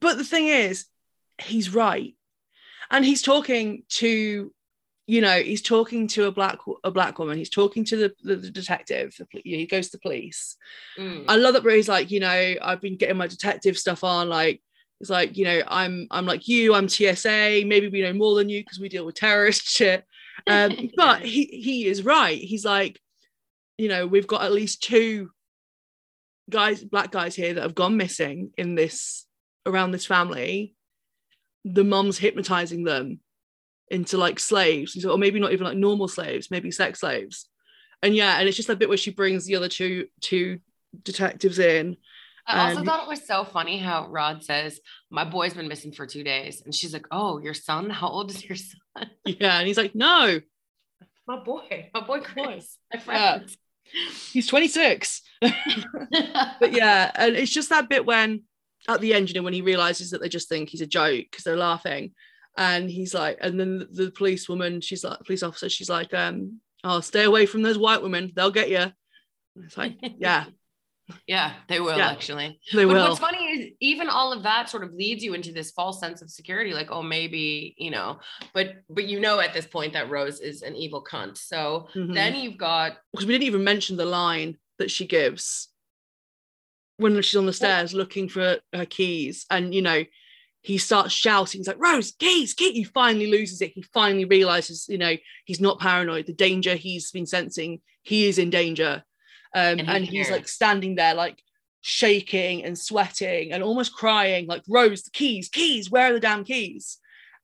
[SPEAKER 2] But the thing is, he's right, and he's talking to, you know, he's talking to a black a black woman. He's talking to the the, the detective. The, he goes to the police.
[SPEAKER 3] Mm.
[SPEAKER 2] I love that where he's like, you know, I've been getting my detective stuff on. Like, it's like, you know, I'm I'm like you. I'm TSA. Maybe we know more than you because we deal with terrorist shit. Um, but he he is right. He's like, you know, we've got at least two guys, black guys here that have gone missing in this around this family. The mum's hypnotizing them. Into like slaves. Or maybe not even like normal slaves, maybe sex slaves. And yeah, and it's just a bit where she brings the other two two detectives in.
[SPEAKER 3] I also thought it was so funny how Rod says, My boy's been missing for two days. And she's like, Oh, your son? How old is your son?
[SPEAKER 2] Yeah, and he's like, no,
[SPEAKER 3] My boy, my boy Chris, my
[SPEAKER 2] Yeah.
[SPEAKER 3] friend.
[SPEAKER 2] he's 26. but yeah, and it's just that bit when at the end, you know, when he realizes that they just think he's a joke because they're laughing. And he's like, and then the, police woman, she's like, police officer, she's like, um, oh, stay away from those white women. They'll get you. It's like, yeah,
[SPEAKER 3] yeah, they will
[SPEAKER 2] Yeah.
[SPEAKER 3] actually.
[SPEAKER 2] they
[SPEAKER 3] but
[SPEAKER 2] will.
[SPEAKER 3] what's funny is even all of that sort of leads you into this false sense of security, like, oh, maybe, you know, but but you know at this point that Rose is an evil cunt. So
[SPEAKER 2] Mhm.
[SPEAKER 3] then you've got
[SPEAKER 2] because we didn't even mention the line that she gives when she's on the stairs looking for her keys and you know he starts shouting he's like rose keys keys he finally loses it. He finally realizes you know he's not paranoid. The danger he's been sensing he is in danger. Um,
[SPEAKER 3] And
[SPEAKER 2] and, he's like standing there like shaking and sweating and almost crying like rose the keys keys where are the damn keys?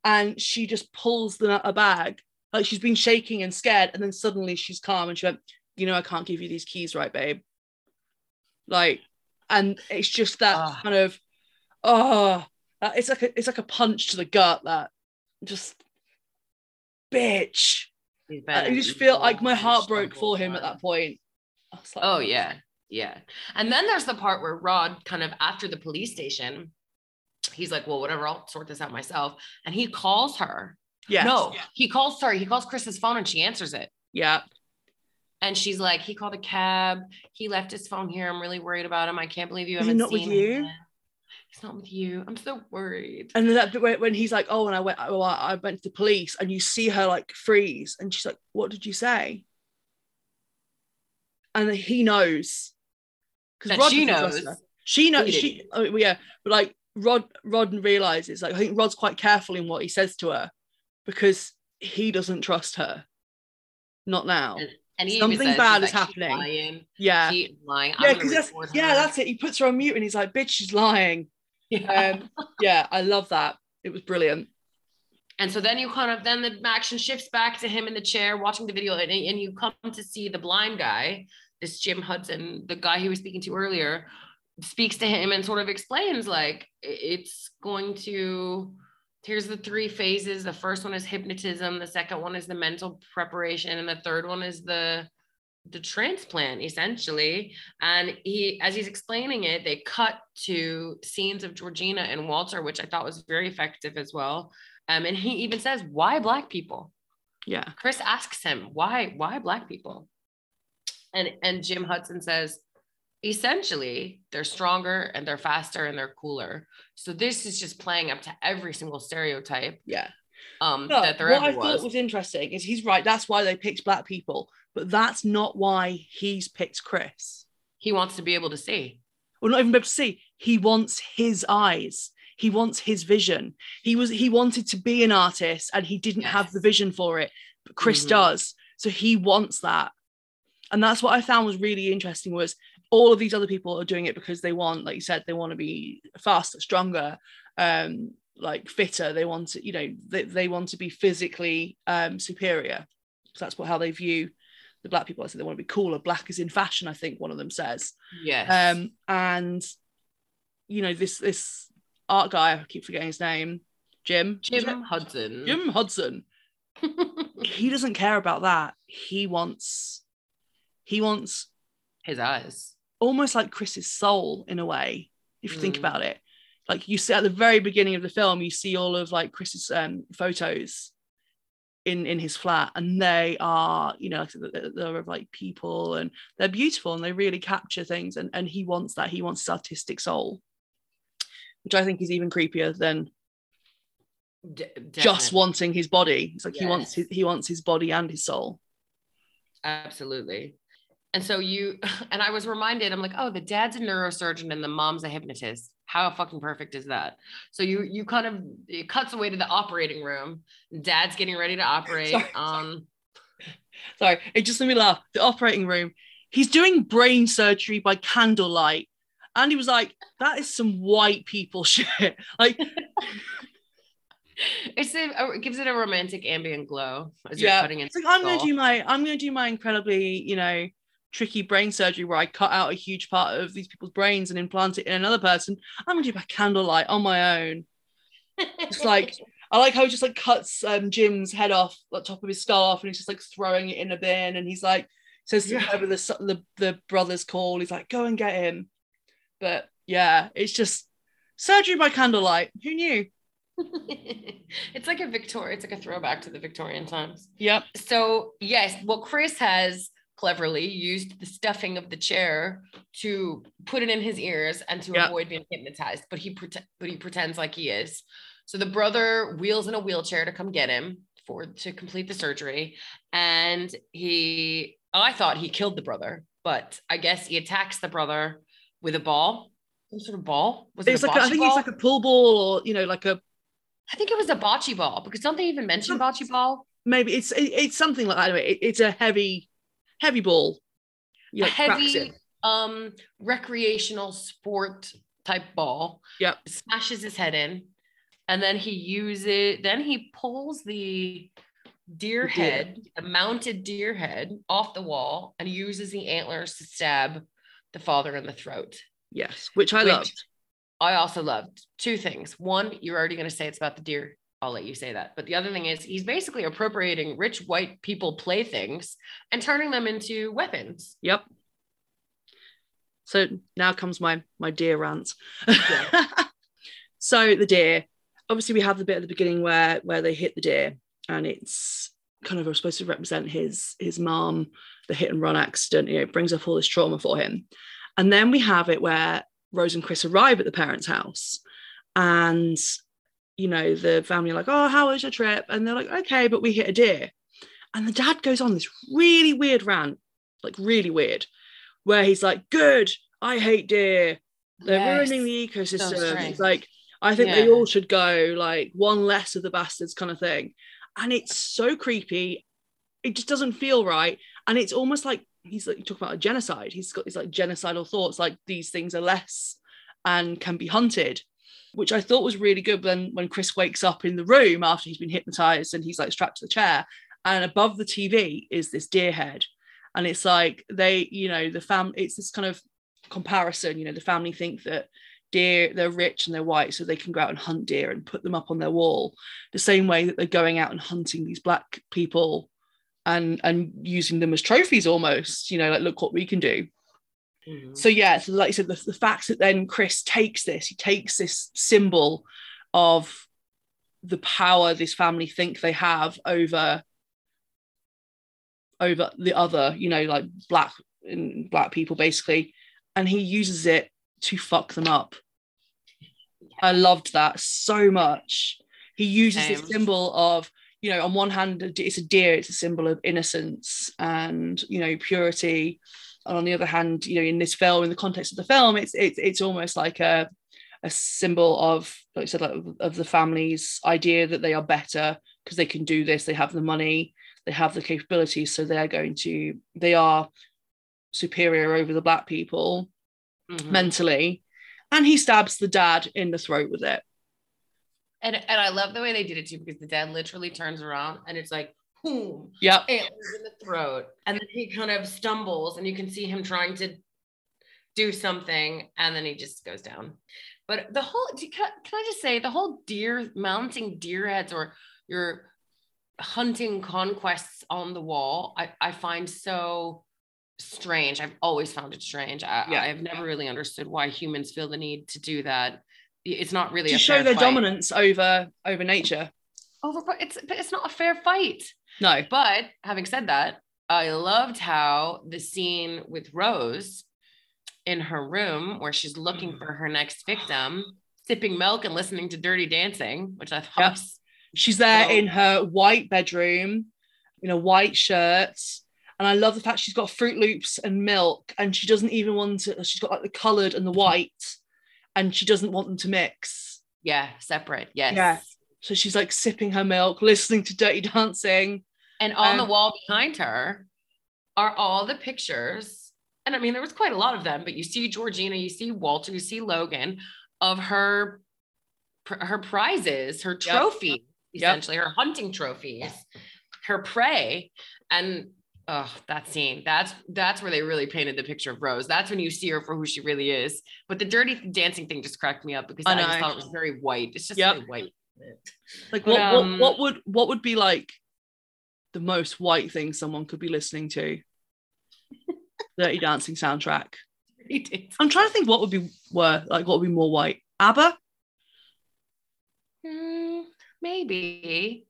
[SPEAKER 2] And she just pulls them out a bag. Like she's been shaking and scared and then suddenly she's calm and she went you know i can't give you these keys right babe? Like and it's just that
[SPEAKER 3] Ah.
[SPEAKER 2] kind of oh it's like a, it's like a punch to the gut that just bitch I just feel like my heart broke for him at that point I was like,
[SPEAKER 3] Oh yeah, yeah. And then there's the part where Rod kind of after the police station, he's like, "Well, whatever, I'll sort this out myself." And he calls her.
[SPEAKER 2] yes.
[SPEAKER 3] No, he calls. Sorry, he calls Chris's phone and she answers it.
[SPEAKER 2] yeah
[SPEAKER 3] And she's like, "He called a cab. He left his phone here. I'm really worried about him. I can't believe you
[SPEAKER 2] Is
[SPEAKER 3] haven't
[SPEAKER 2] not with
[SPEAKER 3] seen
[SPEAKER 2] you?
[SPEAKER 3] him. He's not with you. I'm so worried."
[SPEAKER 2] and then that bit where, when he's like oh and i went oh, i I went to the police and you see her like freeze and she's like what did you say and he knows
[SPEAKER 3] because
[SPEAKER 2] Rod
[SPEAKER 3] she knows.
[SPEAKER 2] She knows. She, oh, yeah, but like Rod, Rod realizes like I think Rod's quite careful in what he says to her because he doesn't trust her. Not now.
[SPEAKER 3] And he
[SPEAKER 2] Something
[SPEAKER 3] says,
[SPEAKER 2] bad is
[SPEAKER 3] like, "She's
[SPEAKER 2] happening."
[SPEAKER 3] Lying.
[SPEAKER 2] Yeah,
[SPEAKER 3] She lying.
[SPEAKER 2] Yeah, because that's
[SPEAKER 3] record
[SPEAKER 2] yeah,
[SPEAKER 3] her."
[SPEAKER 2] that's it. He puts her on mute and he's like, "Bitch, she's lying."
[SPEAKER 3] Yeah.
[SPEAKER 2] Um, yeah, I love that. It was brilliant.
[SPEAKER 3] And so then you kind of then the action shifts back to him in the chair watching the video, and, and you come to see the blind guy, this Jim Hudson, the guy he was speaking to earlier, speaks to him and sort of explains like it's going to here's the three phases. The first one is hypnotism, the second one is the mental preparation, and the third one is the the transplant essentially and he as he's explaining it they cut to scenes of georgina and walter which i thought was very effective as well um, and he even says, why black people?
[SPEAKER 2] Yeah,
[SPEAKER 3] Chris asks him, why, why black people? And and Jim Hudson says, essentially, they're stronger and they're faster and they're cooler. So this is just playing up to every single stereotype
[SPEAKER 2] yeah.
[SPEAKER 3] um there
[SPEAKER 2] what I
[SPEAKER 3] ever
[SPEAKER 2] thought
[SPEAKER 3] was.
[SPEAKER 2] was interesting is he's right. That's why they picked black people, but that's not why he's picked Chris.
[SPEAKER 3] He wants to be able to see.
[SPEAKER 2] Well, not even be able to see. He wants his eyes. He wants his vision. He was he wanted to be an artist and he didn't have the vision for it, but Chris
[SPEAKER 3] Mhm.
[SPEAKER 2] does. So he wants that. And that's what I found was really interesting was all of these other people are doing it because they want, like you said, they want to be faster, stronger, um, like fitter. They want to, you know, they, they want to be physically um superior. So that's what how they view the black people. I said they want to be cooler. Black is in fashion, I think one of them says
[SPEAKER 3] Yeah.
[SPEAKER 2] um and you know this this art guy i keep forgetting his name jim
[SPEAKER 3] Jim? Hudson.
[SPEAKER 2] jim hudson he doesn't care about that he wants he wants
[SPEAKER 3] His eyes.
[SPEAKER 2] almost like chris's soul in a way if you think
[SPEAKER 3] Mm.
[SPEAKER 2] about it like you see at the very beginning of the film you see all of like chris's um photos in in his flat and they are you know they're, they're of like people and they're beautiful and they really capture things and and he wants that. He wants his artistic soul which i think is even creepier than
[SPEAKER 3] D-
[SPEAKER 2] just wanting his body. It's like he wants his, he wants his body and his soul.
[SPEAKER 3] Absolutely. And so you, and I was reminded, I'm like, oh, the dad's a neurosurgeon and the mom's a hypnotist. How fucking perfect is that? So you, you kind of, it cuts away to the operating room. Dad's getting ready to operate
[SPEAKER 2] Sorry.
[SPEAKER 3] on, um,
[SPEAKER 2] sorry it just made me laugh the operating room he's doing brain surgery by candlelight and he was like that is some white people shit like
[SPEAKER 3] It's a, a- it gives it a romantic ambient glow as you're
[SPEAKER 2] Yeah.
[SPEAKER 3] cutting into
[SPEAKER 2] It's like I'm gonna do my I'm gonna do my incredibly, you know, tricky brain surgery where I cut out a huge part of these people's brains and implant it in another person. I'm gonna do it by candlelight on my own. It's like I like how he just like cuts um Jim's head off, the top of his skull off, and he's just like throwing it in a bin. And he's like says
[SPEAKER 3] Yeah.
[SPEAKER 2] whoever the the the brothers call, he's like, go and get him. But yeah, it's just surgery by candlelight. Who knew?
[SPEAKER 3] it's like a Victoria, it's like a throwback to the Victorian times.
[SPEAKER 2] Yep.
[SPEAKER 3] So yes, well, Chris has cleverly used the stuffing of the chair to put it in his ears and to
[SPEAKER 2] Yeah.
[SPEAKER 3] avoid being hypnotized. But he but he pretends like he is. So the brother wheels in a wheelchair to come get him for to complete the surgery, and he oh, I thought he killed the brother, but I guess he attacks the brother with a ball. Some sort of ball? Was it
[SPEAKER 2] It's
[SPEAKER 3] a
[SPEAKER 2] like a, I think
[SPEAKER 3] ball?
[SPEAKER 2] it's like a pool ball or you know, like a
[SPEAKER 3] I think it was a bocce ball because don't they even mention bocce ball?
[SPEAKER 2] maybe it's it, it's something like that. Anyway, it, it's a heavy, heavy ball. Yeah,
[SPEAKER 3] heavy um recreational sport type ball.
[SPEAKER 2] Yep.
[SPEAKER 3] Smashes his head in. And then he uses then he pulls the deer
[SPEAKER 2] The deer.
[SPEAKER 3] head, a mounted deer head off the wall and uses the antlers to stab the father in the throat.
[SPEAKER 2] Yes, which I
[SPEAKER 3] Which-
[SPEAKER 2] loved.
[SPEAKER 3] I also loved two things. One, you're already going to say it's about the deer. I'll let you say that. But the other thing is, he's basically appropriating rich white people playthings and turning them into weapons.
[SPEAKER 2] Yep. So now comes my my deer rant. so the deer, obviously we have the bit at the beginning where where they hit the deer, and it's kind of supposed to represent his his mom, the hit and run accident. You know, it brings up all this trauma for him, and then we have it where Rose and Chris arrive at the parents' house, and you know the family are like, "Oh, how was your trip?" And they're like, "Okay, but we hit a deer," and the dad goes on this really weird rant, like really weird, where he's like, "Good, I hate deer. They're
[SPEAKER 3] Yes.
[SPEAKER 2] ruining the ecosystem." it's like I think they all should go, like one less of the bastards kind of thing, and it's so creepy. It just doesn't feel right, and it's almost like he's like talking about a genocide. He's got these like genocidal thoughts, like these things are less and can be hunted which I thought was really good when when Chris wakes up in the room after he's been hypnotized and he's like strapped to the chair, and above the TV is this deer head, and it's like they, you know, the fam, it's this kind of comparison. You know, the family think that deer they're rich and they're white, so they can go out and hunt deer and put them up on their wall, the same way that they're going out and hunting these black people, and and using them as trophies almost. You know, like look what we can do. Mm-hmm. So yeah, so like you said, the, the fact that then Chris takes this, he takes this symbol of the power this family think they have over over the other, you know, like black and black people basically, and he uses it to fuck them up. I loved that so much. He uses this symbol of, you know, on one hand, it's a deer, it's a symbol of innocence and, you know, purity. And on the other hand, you know, in this film, in the context of the film, it's it's it's almost like a a symbol of, like I said, like of the family's idea that they are better because they can do this, they have the money, they have the capabilities, so they're going to, they are superior over the black people
[SPEAKER 3] Mhm.
[SPEAKER 2] mentally. And he stabs the dad in the throat with it.
[SPEAKER 3] And and I love the way they did it too because the dad literally turns around and it's like boom,
[SPEAKER 2] Yep.
[SPEAKER 3] antlers in the throat, and then he kind of stumbles, and you can see him trying to do something, and then he just goes down. But the whole can I, just say the whole deer mounting deer heads or your hunting conquests on the wall, I I find so strange. I've always found it strange. I,
[SPEAKER 2] Yeah.
[SPEAKER 3] I've never really understood why humans feel the need to do that. It's not really
[SPEAKER 2] To
[SPEAKER 3] a
[SPEAKER 2] show
[SPEAKER 3] fair
[SPEAKER 2] their
[SPEAKER 3] fight.
[SPEAKER 2] dominance over over nature.
[SPEAKER 3] over it's but it's not a fair fight
[SPEAKER 2] No.
[SPEAKER 3] but having said that i loved how the scene with rose in her room where she's looking for her next victim sipping milk and listening to dirty dancing which i thought
[SPEAKER 2] Yep.
[SPEAKER 3] was
[SPEAKER 2] She's there
[SPEAKER 3] So-
[SPEAKER 2] in her white bedroom, in a white shirt. And I love the fact she's got Froot Loops and milk, and she doesn't even want to, she's got like the coloured and the white, and she doesn't want them to mix.
[SPEAKER 3] yeah separate yes
[SPEAKER 2] Yeah. So she's like sipping her milk, listening to Dirty Dancing.
[SPEAKER 3] And on the
[SPEAKER 2] Um,
[SPEAKER 3] wall behind her are all the pictures and i mean there was quite a lot of them but you see georgina you see walter you see logan of her her prizes, her trophies, essentially her hunting trophies, her prey, and oh, that scene. That's that's where they really painted the picture of Rose. That's when you see her for who she really is. But the dirty dancing thing just cracked me up because
[SPEAKER 2] I
[SPEAKER 3] I, just thought it was very white. It's just
[SPEAKER 2] Yep.
[SPEAKER 3] very white.
[SPEAKER 2] Like what,
[SPEAKER 3] um,
[SPEAKER 2] what what would what would be like the most white thing someone could be listening to? Dirty Dancing soundtrack. I'm trying to think what would be were like what would be more white. ABBA?
[SPEAKER 3] Hmm, maybe.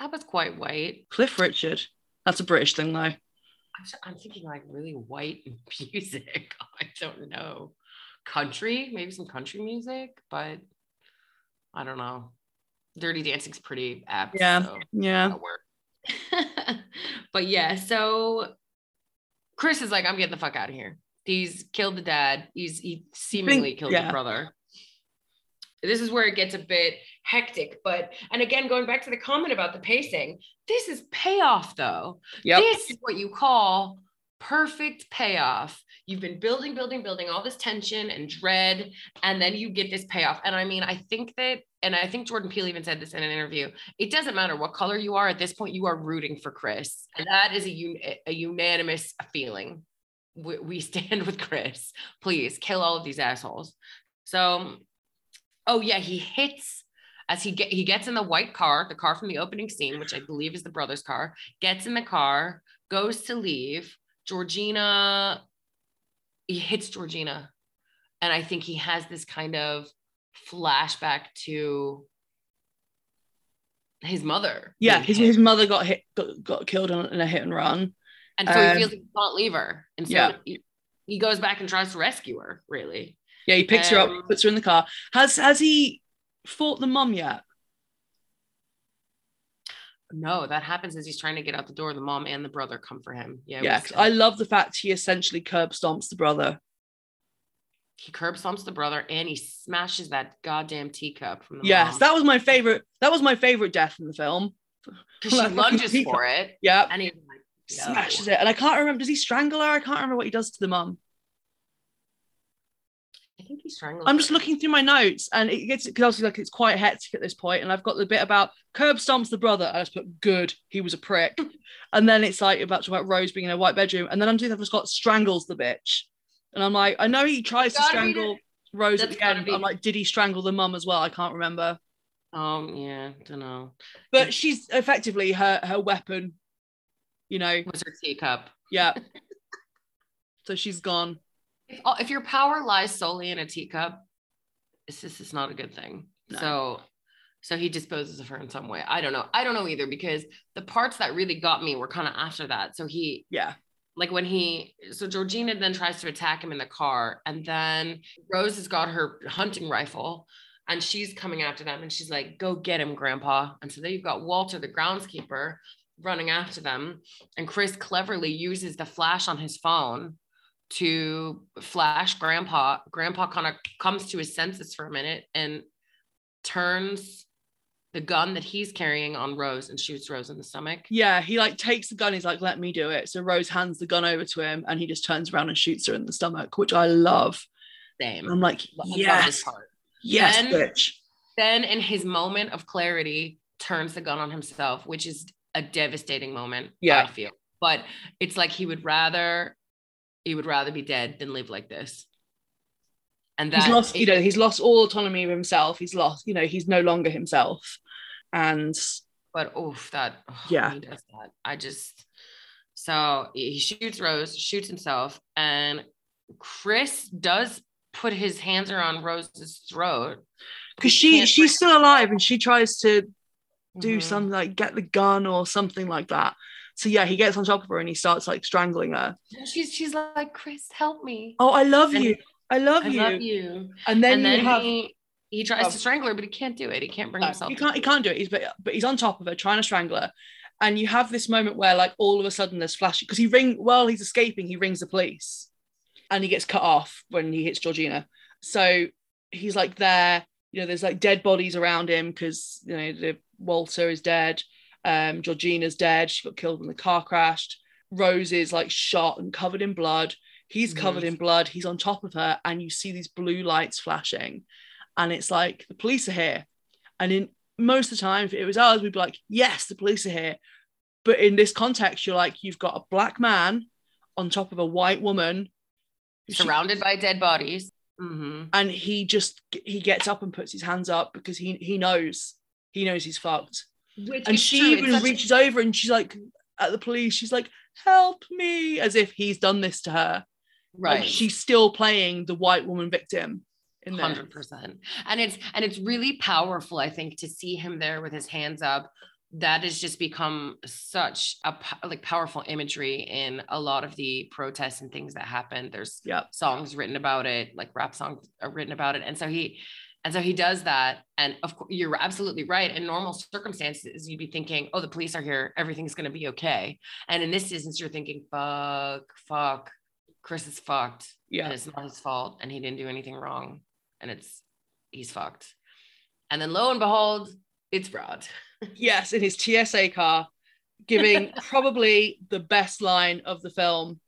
[SPEAKER 3] Abba's quite white.
[SPEAKER 2] Cliff Richard. That's a British thing though.
[SPEAKER 3] I'm thinking like really white music. I don't know. Country, maybe some country music, but I don't know. Dirty Dancing's pretty apt.
[SPEAKER 2] Yeah.
[SPEAKER 3] so
[SPEAKER 2] Yeah.
[SPEAKER 3] but yeah, so Chris is like, I'm getting the fuck out of here. He's killed the dad. He's he seemingly killed
[SPEAKER 2] yeah.
[SPEAKER 3] the brother. This is where it gets a bit hectic. But and again, going back to the comment about the pacing, this is payoff though.
[SPEAKER 2] Yep.
[SPEAKER 3] This is what you call perfect payoff. You've been building, building, building all this tension and dread, and then you get this payoff. And I mean, I think that, and I think Jordan Peele even said this in an interview. It doesn't matter what color you are at this point, you are rooting for Chris, and that is a a unanimous feeling. We, we stand with Chris. Please kill all of these assholes. So, oh yeah, he hits as he get he gets in the white car, the car from the opening scene, which I believe is the brother's car. Gets in the car, goes to leave. Georgina, he hits Georgina, and I think he has this kind of flashback to his mother.
[SPEAKER 2] Yeah, his,
[SPEAKER 3] hit.
[SPEAKER 2] his mother got hit got, got killed in, a hit and run.
[SPEAKER 3] and so
[SPEAKER 2] um,
[SPEAKER 3] he feels like he can't leave her, and so
[SPEAKER 2] Yeah.
[SPEAKER 3] he, he goes back and tries to rescue her. Really,
[SPEAKER 2] Yeah, he picks her up,
[SPEAKER 3] Um,
[SPEAKER 2] puts her in the car. Has has he fought the mum yet?
[SPEAKER 3] No, that happens as he's trying to get out the door. The mom and the brother come for him. Yeah,
[SPEAKER 2] Yeah, I love the fact he essentially curb stomps the brother.
[SPEAKER 3] he curb stomps the brother and he smashes that goddamn teacup from the
[SPEAKER 2] Yes,
[SPEAKER 3] mom.
[SPEAKER 2] that was my favorite. That was my favorite death in the film.
[SPEAKER 3] 'Cause she lunges for it
[SPEAKER 2] Yeah,
[SPEAKER 3] and he's like no.
[SPEAKER 2] smashes it, and I can't remember. Does he strangle her? I can't remember what he does to the mum.
[SPEAKER 3] Think he strangled.
[SPEAKER 2] I'm just looking through my notes, and it gets because obviously like it's quite hectic at this point, and I've got the bit about curb stomps the brother. I just put good. He was a prick, and then it's like about about Rose being in a white bedroom, and then underneath I've just got strangles the bitch, and I'm like, I know he tries to strangle Rose at the end.
[SPEAKER 3] be
[SPEAKER 2] but I'm like, did he strangle the mum as well? I can't remember,
[SPEAKER 3] Um, yeah, don't know.
[SPEAKER 2] but she's effectively her her weapon. You know,
[SPEAKER 3] Was her teacup?
[SPEAKER 2] yeah. so she's gone.
[SPEAKER 3] If, uh, if your power lies solely in a teacup, this, it's not a good thing.
[SPEAKER 2] No.
[SPEAKER 3] So, so he disposes of her in some way. I don't know. I don't know either because the parts that really got me were kind of after that. So he
[SPEAKER 2] Yeah,
[SPEAKER 3] like when he so Georgina then tries to attack him in the car, and then Rose has got her hunting rifle. And she's coming after them, and she's like, "Go get him, Grandpa!" And so then you've got Walter, the groundskeeper, running after them, and Chris cleverly uses the flash on his phone to flash Grandpa. Grandpa kind of comes to his senses for a minute and turns the gun that he's carrying on Rose and shoots Rose in the stomach.
[SPEAKER 2] yeah. He like takes the gun. He's like, let me do it. So Rose hands the gun over to him, and he just turns around and shoots her in the stomach, which I love.
[SPEAKER 3] Same.
[SPEAKER 2] I'm like, yes, yes,
[SPEAKER 3] Then-
[SPEAKER 2] bitch.
[SPEAKER 3] then in his moment of clarity turns the gun on himself which is a devastating moment
[SPEAKER 2] Yeah.
[SPEAKER 3] i feel but it's like he would rather he would rather be dead than live like this and that
[SPEAKER 2] he's lost, you know, he's lost all autonomy of himself. He's lost, you know, he's no longer himself. And
[SPEAKER 3] but oof that oh,
[SPEAKER 2] Yeah.
[SPEAKER 3] he does that i just so he shoots rose shoots himself and chris does put his hands around rose's throat
[SPEAKER 2] because she she's still alive and she tries to do
[SPEAKER 3] Mhm.
[SPEAKER 2] something like get the gun or something like that. So yeah, he gets on top of her and he starts like strangling her.
[SPEAKER 3] She's she's like chris help me
[SPEAKER 2] Oh, I love
[SPEAKER 3] And-
[SPEAKER 2] you. I love
[SPEAKER 3] i
[SPEAKER 2] you.
[SPEAKER 3] love you
[SPEAKER 2] And then,
[SPEAKER 3] and
[SPEAKER 2] you
[SPEAKER 3] then
[SPEAKER 2] have
[SPEAKER 3] he he tries
[SPEAKER 2] Oh.
[SPEAKER 3] to strangle her, but he can't do it. He can't bring
[SPEAKER 2] No,
[SPEAKER 3] himself.
[SPEAKER 2] he can't he can't do it. He's but, but he's on top of her trying to strangle her. And you have this moment where like all of a sudden there's flashing because he ring while he's escaping, he rings the police and he gets cut off when he hits Georgina. So he's like there, you know, there's like dead bodies around him because you know the Walter is dead, um, Georgina's dead, she got killed when the car crashed. Rose is like shot and covered in blood. He's covered
[SPEAKER 3] Mhm.
[SPEAKER 2] in blood. He's on top of her, and you see these blue lights flashing, and it's like the police are here. And in most of the time, if it was ours, we'd be like, yes, the police are here. But in this context, you're like, you've got a black man on top of a white woman. She-
[SPEAKER 3] Surrounded by dead bodies. hmm
[SPEAKER 2] and he just he gets up and puts his hands up because he he knows he knows he's fucked.
[SPEAKER 3] Which
[SPEAKER 2] And she
[SPEAKER 3] true.
[SPEAKER 2] Even
[SPEAKER 3] such-
[SPEAKER 2] reaches over and she's like at the police, she's like, help me, as if he's done this to her.
[SPEAKER 3] right.
[SPEAKER 2] Like she's still playing the white woman victim in there.
[SPEAKER 3] hundred percent and it's and it's really powerful i think to see him there with his hands up that has just become such a like powerful imagery in a lot of the protests and things that happened. there's
[SPEAKER 2] Yep.
[SPEAKER 3] songs written about it like rap songs are written about it and so he and so he does that and of course you're absolutely right in normal circumstances you'd be thinking oh the police are here everything's going to be okay and in this instance you're thinking fuck fuck chris is fucked and
[SPEAKER 2] Yeah.
[SPEAKER 3] it's not his fault and he didn't do anything wrong and it's he's fucked and then lo and behold it's Brad.
[SPEAKER 2] Yes, in his TSA car, giving probably the best line of the film.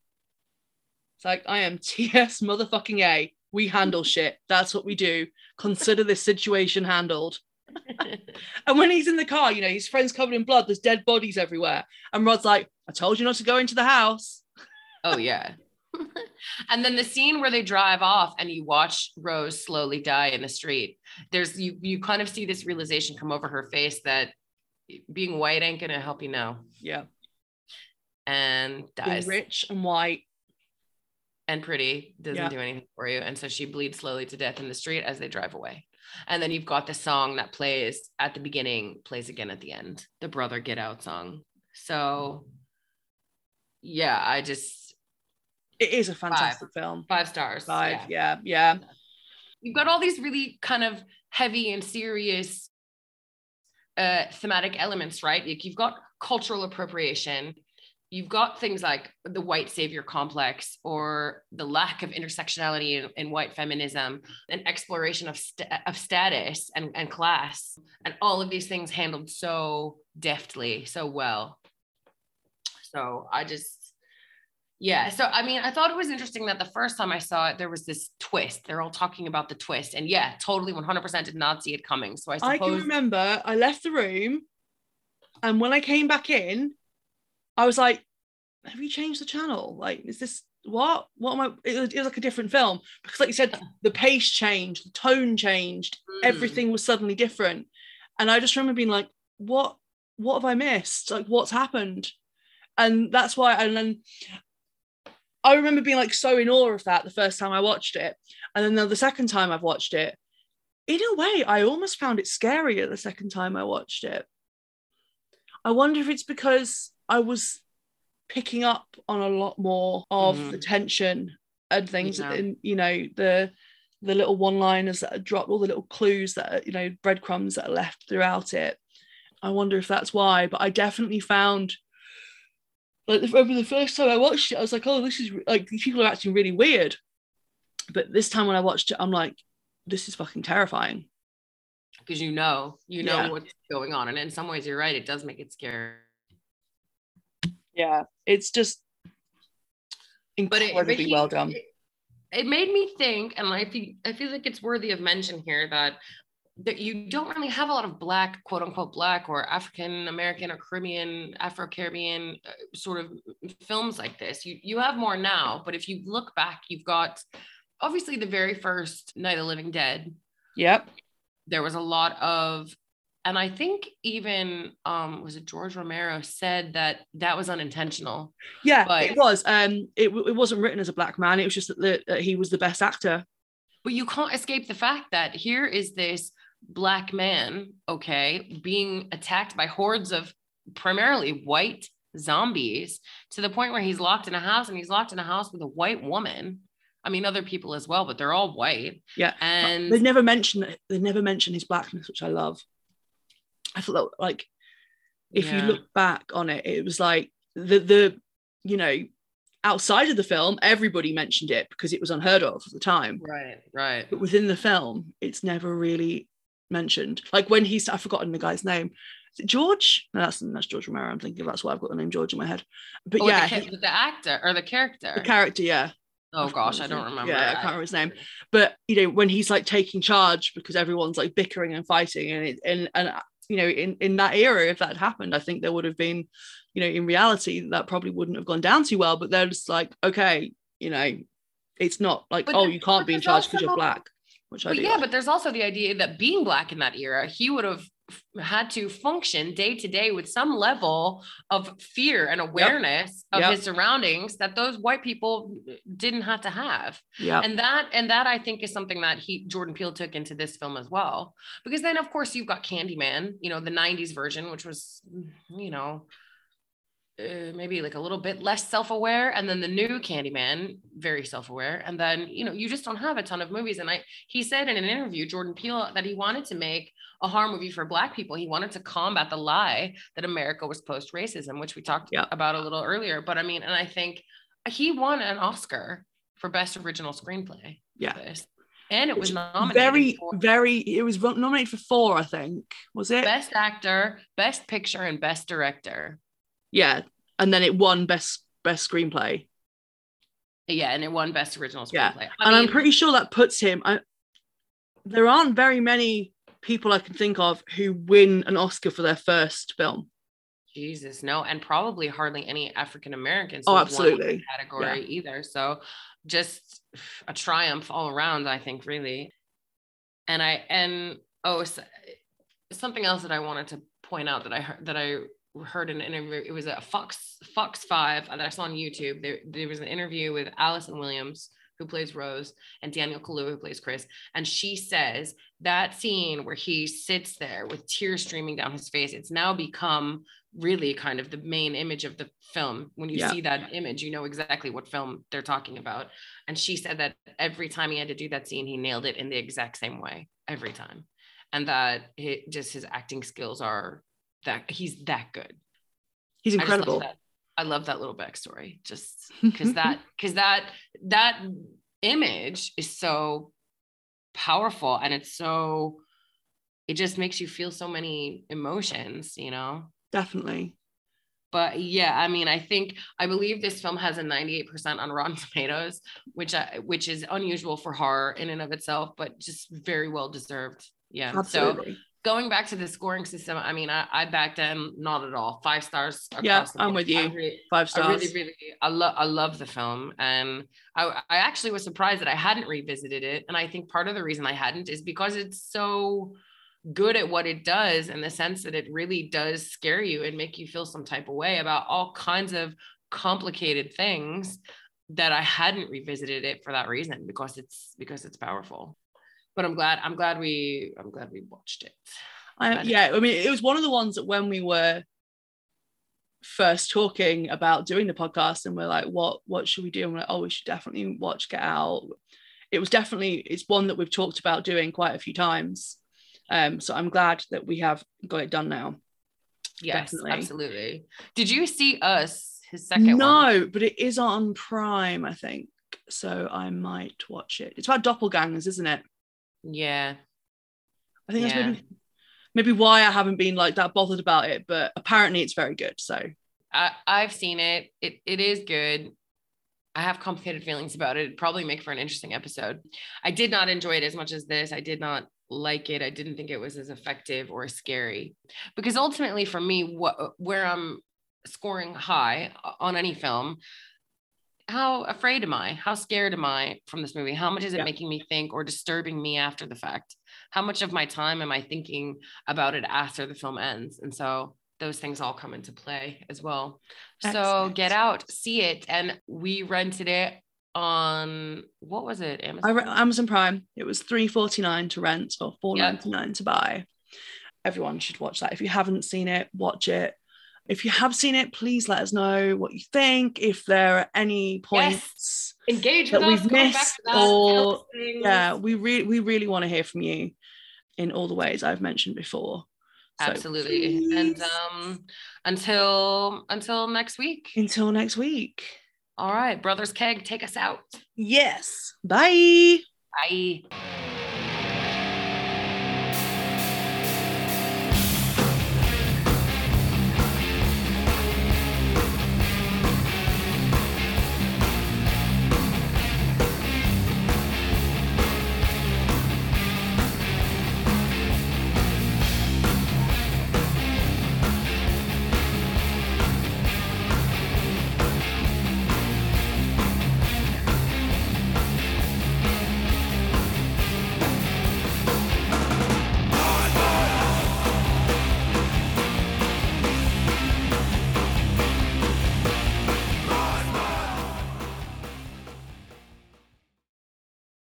[SPEAKER 2] It's like, I am TS motherfucking A. We handle shit. That's what we do. Consider this situation handled. And when he's in the car, you know, his friend's covered in blood, there's dead bodies everywhere. And Rod's like, I told you not to go into the house.
[SPEAKER 3] oh yeah and then the scene where they drive off and you watch rose slowly die in the street there's you you kind of see this realization come over her face that being white ain't gonna help you now
[SPEAKER 2] Yeah.
[SPEAKER 3] and
[SPEAKER 2] Being
[SPEAKER 3] dies
[SPEAKER 2] rich and white.
[SPEAKER 3] And pretty doesn't
[SPEAKER 2] Yeah.
[SPEAKER 3] do anything for you and so she bleeds slowly to death in the street as they drive away and then you've got the song that plays at the beginning plays again at the end the brother get out song so yeah i just
[SPEAKER 2] It is a fantastic film.
[SPEAKER 3] five stars
[SPEAKER 2] Five.
[SPEAKER 3] yeah.
[SPEAKER 2] Yeah. Yeah.
[SPEAKER 3] you've got all these really kind of heavy and serious uh, thematic elements, right? Like you've got cultural appropriation, you've got things like the white savior complex or the lack of intersectionality in, in white feminism, an exploration of, sta- of status and, and class, and all of these things handled so deftly, so well. So I just, yeah. So, I mean, I thought it was interesting that the first time I saw it, there was this twist. They're all talking about the twist. And yeah, totally 100% did not see it coming. So I suppose-
[SPEAKER 2] I can remember I left the room and when I came back in, I was like, have you changed the channel? Like, is this what? What am I? It was, it was like a different film because, like you said, the pace changed, the tone changed,
[SPEAKER 3] Mm.
[SPEAKER 2] everything was suddenly different. And I just remember being like, what? What have I missed? Like, what's happened? And that's why, and then I remember being like so in awe of that the first time I watched it. And then the- the second time I've watched it, in a way, I almost found it scarier the second time I watched it. I wonder if it's because I was picking up on a lot more of
[SPEAKER 3] Mhm.
[SPEAKER 2] the tension and things,
[SPEAKER 3] Yeah.
[SPEAKER 2] and you know the the little one-liners that are dropped, all the little clues that are, you know breadcrumbs that are left throughout it. I wonder if that's why, but I definitely found like over the first time I watched it, I was like, oh, this is like these people are acting really weird. But this time when I watched it, I'm like, this is fucking terrifying.
[SPEAKER 3] because you know, you know
[SPEAKER 2] Yeah.
[SPEAKER 3] what's going on. And in some ways, you're right. It does make it scary.
[SPEAKER 2] Yeah, it's just
[SPEAKER 3] But it,
[SPEAKER 2] incredibly
[SPEAKER 3] but he-
[SPEAKER 2] well done.
[SPEAKER 3] It, it made me think, and I feel, I feel like it's worthy of mention here that that you don't really have a lot of black, quote unquote, black or African American or Caribbean, Afro Caribbean uh, sort of films like this. You you have more now, but if you look back, you've got obviously the very first Night of Living Dead.
[SPEAKER 2] Yep.
[SPEAKER 3] There was a lot of, and I think even um was it George Romero said that that was unintentional.
[SPEAKER 2] Yeah,
[SPEAKER 3] But-
[SPEAKER 2] it was. Um, it, it wasn't written as a black man. It was just that, the, that he was the best actor.
[SPEAKER 3] but you can't escape the fact that here is this black man okay being attacked by hordes of primarily white zombies to the point where he's locked in a house and he's locked in a house with a white woman i mean other people as well but they're all white
[SPEAKER 2] Yeah,
[SPEAKER 3] and
[SPEAKER 2] they never mention they never mention his blackness, which I love. I felt like if
[SPEAKER 3] Yeah.
[SPEAKER 2] you look back on it, it was like the the you know outside of the film, everybody mentioned it because it was unheard of at the time.
[SPEAKER 3] right right
[SPEAKER 2] But within the film, it's never really mentioned. Like when he's I've forgotten the guy's name. Is it George? No, that's that's George Romero. I'm thinking that's why I've got the name George in my head. But
[SPEAKER 3] Oh,
[SPEAKER 2] yeah,
[SPEAKER 3] the,
[SPEAKER 2] he-
[SPEAKER 3] the actor or the character
[SPEAKER 2] the character, yeah.
[SPEAKER 3] Oh
[SPEAKER 2] can't
[SPEAKER 3] gosh, I don't remember.
[SPEAKER 2] Yeah, I can't remember his name. But you know, when he's like taking charge because everyone's like bickering and fighting, and it, and and you know, in in that era, if that had happened, I think there would have been, you know, in reality, that probably wouldn't have gone down too well. But they're just like, okay, you know, it's not like,
[SPEAKER 3] But
[SPEAKER 2] oh, you can't be in charge because you're black, which I
[SPEAKER 3] But
[SPEAKER 2] do.
[SPEAKER 3] yeah, but there's also the idea that being black in that era, he would have had to function day to day with some level of fear and awareness of
[SPEAKER 2] Yep.
[SPEAKER 3] his surroundings that those white people didn't have to have.
[SPEAKER 2] yeah,
[SPEAKER 3] and that and that i think is something that he jordan peele took into this film as well. Because then of course you've got candyman you know the 90s version which was you know uh, maybe like a little bit less self-aware. And then the new candyman very self-aware. And then you know you just don't have a ton of movies. And i he said in an interview jordan peele that he wanted to make a horror movie for black people he wanted to combat the lie that america was post-racism which we talked
[SPEAKER 2] Yeah.
[SPEAKER 3] about a little earlier but i mean and i think he won an oscar for best original screenplay
[SPEAKER 2] Yeah.
[SPEAKER 3] this. and it was nominated
[SPEAKER 2] very,
[SPEAKER 3] for
[SPEAKER 2] very. It was nominated for four, I think. Was it?
[SPEAKER 3] best actor best picture and best director
[SPEAKER 2] Yeah, and then it won best best screenplay.
[SPEAKER 3] yeah and it won best original Screenplay.
[SPEAKER 2] Yeah.
[SPEAKER 3] screenplay
[SPEAKER 2] and I'm pretty sure that puts him. I, there aren't very many people I can think of who win an Oscar for their first film.
[SPEAKER 3] Jesus, no, and probably hardly any African Americans.
[SPEAKER 2] Oh,
[SPEAKER 3] who won that
[SPEAKER 2] absolutely.
[SPEAKER 3] Category either. So just a triumph all around, I think, really. And I and oh, s- something else that I wanted to point out that I heard that I heard in an interview. It was a Fox Fox Five that I saw on YouTube. There, there was an interview with Allison Williams. Who plays Rose and Daniel Kaluuya who plays Chris, and she says that scene where he sits there with tears streaming down his face, it's now become really kind of the main image of the film. When you
[SPEAKER 2] Yeah.
[SPEAKER 3] see that image, you know exactly what film they're talking about. And she said that every time he had to do that scene, he nailed it in the exact same way every time. And that it, just his acting skills are that he's that good.
[SPEAKER 2] He's
[SPEAKER 3] I just love
[SPEAKER 2] incredible.
[SPEAKER 3] I love that little backstory just because that because that that image is so powerful and it's so it just makes you feel so many emotions, you know
[SPEAKER 2] Definitely.
[SPEAKER 3] but yeah i mean i think i believe this film has a 98% on rotten tomatoes which I, which is unusual for horror in and of itself but just very well deserved yeah so
[SPEAKER 2] Absolutely.
[SPEAKER 3] Going back to the scoring system i mean i, I backed in not at all five stars
[SPEAKER 2] Yeah, I'm with you.
[SPEAKER 3] I really,
[SPEAKER 2] Five
[SPEAKER 3] I
[SPEAKER 2] stars.
[SPEAKER 3] really, really, I love, I love the film, and I, I actually was surprised that I hadn't revisited it. And I think part of the reason I hadn't is because it's so good at what it does, in the sense that it really does scare you and make you feel some type of way about all kinds of complicated things that I hadn't revisited it for that reason because it's because it's powerful. But I'm glad, I'm glad we, I'm glad we watched it.
[SPEAKER 2] I, yeah, I mean, it was one of the ones that when we were first talking about doing the podcast, and we're like, "What, what should we do?" And we're like, "Oh, we should definitely watch Get Out." It was definitely it's one that we've talked about doing quite a few times. Um, so I'm glad that we have got it done now.
[SPEAKER 3] Yes,
[SPEAKER 2] Definitely.
[SPEAKER 3] absolutely. Did you see us? His second one.
[SPEAKER 2] no, but it is on Prime, I think. So I might watch it. It's about doppelgangers, isn't it?
[SPEAKER 3] Yeah.
[SPEAKER 2] I think
[SPEAKER 3] Yeah.
[SPEAKER 2] that's maybe maybe why I haven't been like that bothered about it, but apparently it's very good. So
[SPEAKER 3] I, I've seen it. It it is good. I have complicated feelings about it. It'd probably make for an interesting episode. I did not enjoy it as much as this. I did not like it. I didn't think it was as effective or scary. Because ultimately for me, what where I'm scoring high uh, on any film, how afraid am I? How scared am I from this movie? How much is it
[SPEAKER 2] Yeah.
[SPEAKER 3] making me think or disturbing me after the fact? How much of my time am I thinking about it after the film ends? And so those things all come into play as well. So get out, see it. And we rented it on what was it? Amazon.
[SPEAKER 2] I re- Amazon Prime. It was three forty nine to rent or four ninety nine to buy. Everyone should watch that. If you haven't seen it, watch it. If you have seen it, please let us know what you think. If there are any points,
[SPEAKER 3] Engage
[SPEAKER 2] that
[SPEAKER 3] with us.
[SPEAKER 2] we've missed
[SPEAKER 3] to that,
[SPEAKER 2] or-
[SPEAKER 3] tell us things.
[SPEAKER 2] yeah, we really we really want to hear from you in all the ways I've mentioned before. So
[SPEAKER 3] absolutely. And um until until next week.
[SPEAKER 2] until next week.
[SPEAKER 3] All right, brothers keg, take us out.
[SPEAKER 2] Yes. Bye.
[SPEAKER 3] Bye.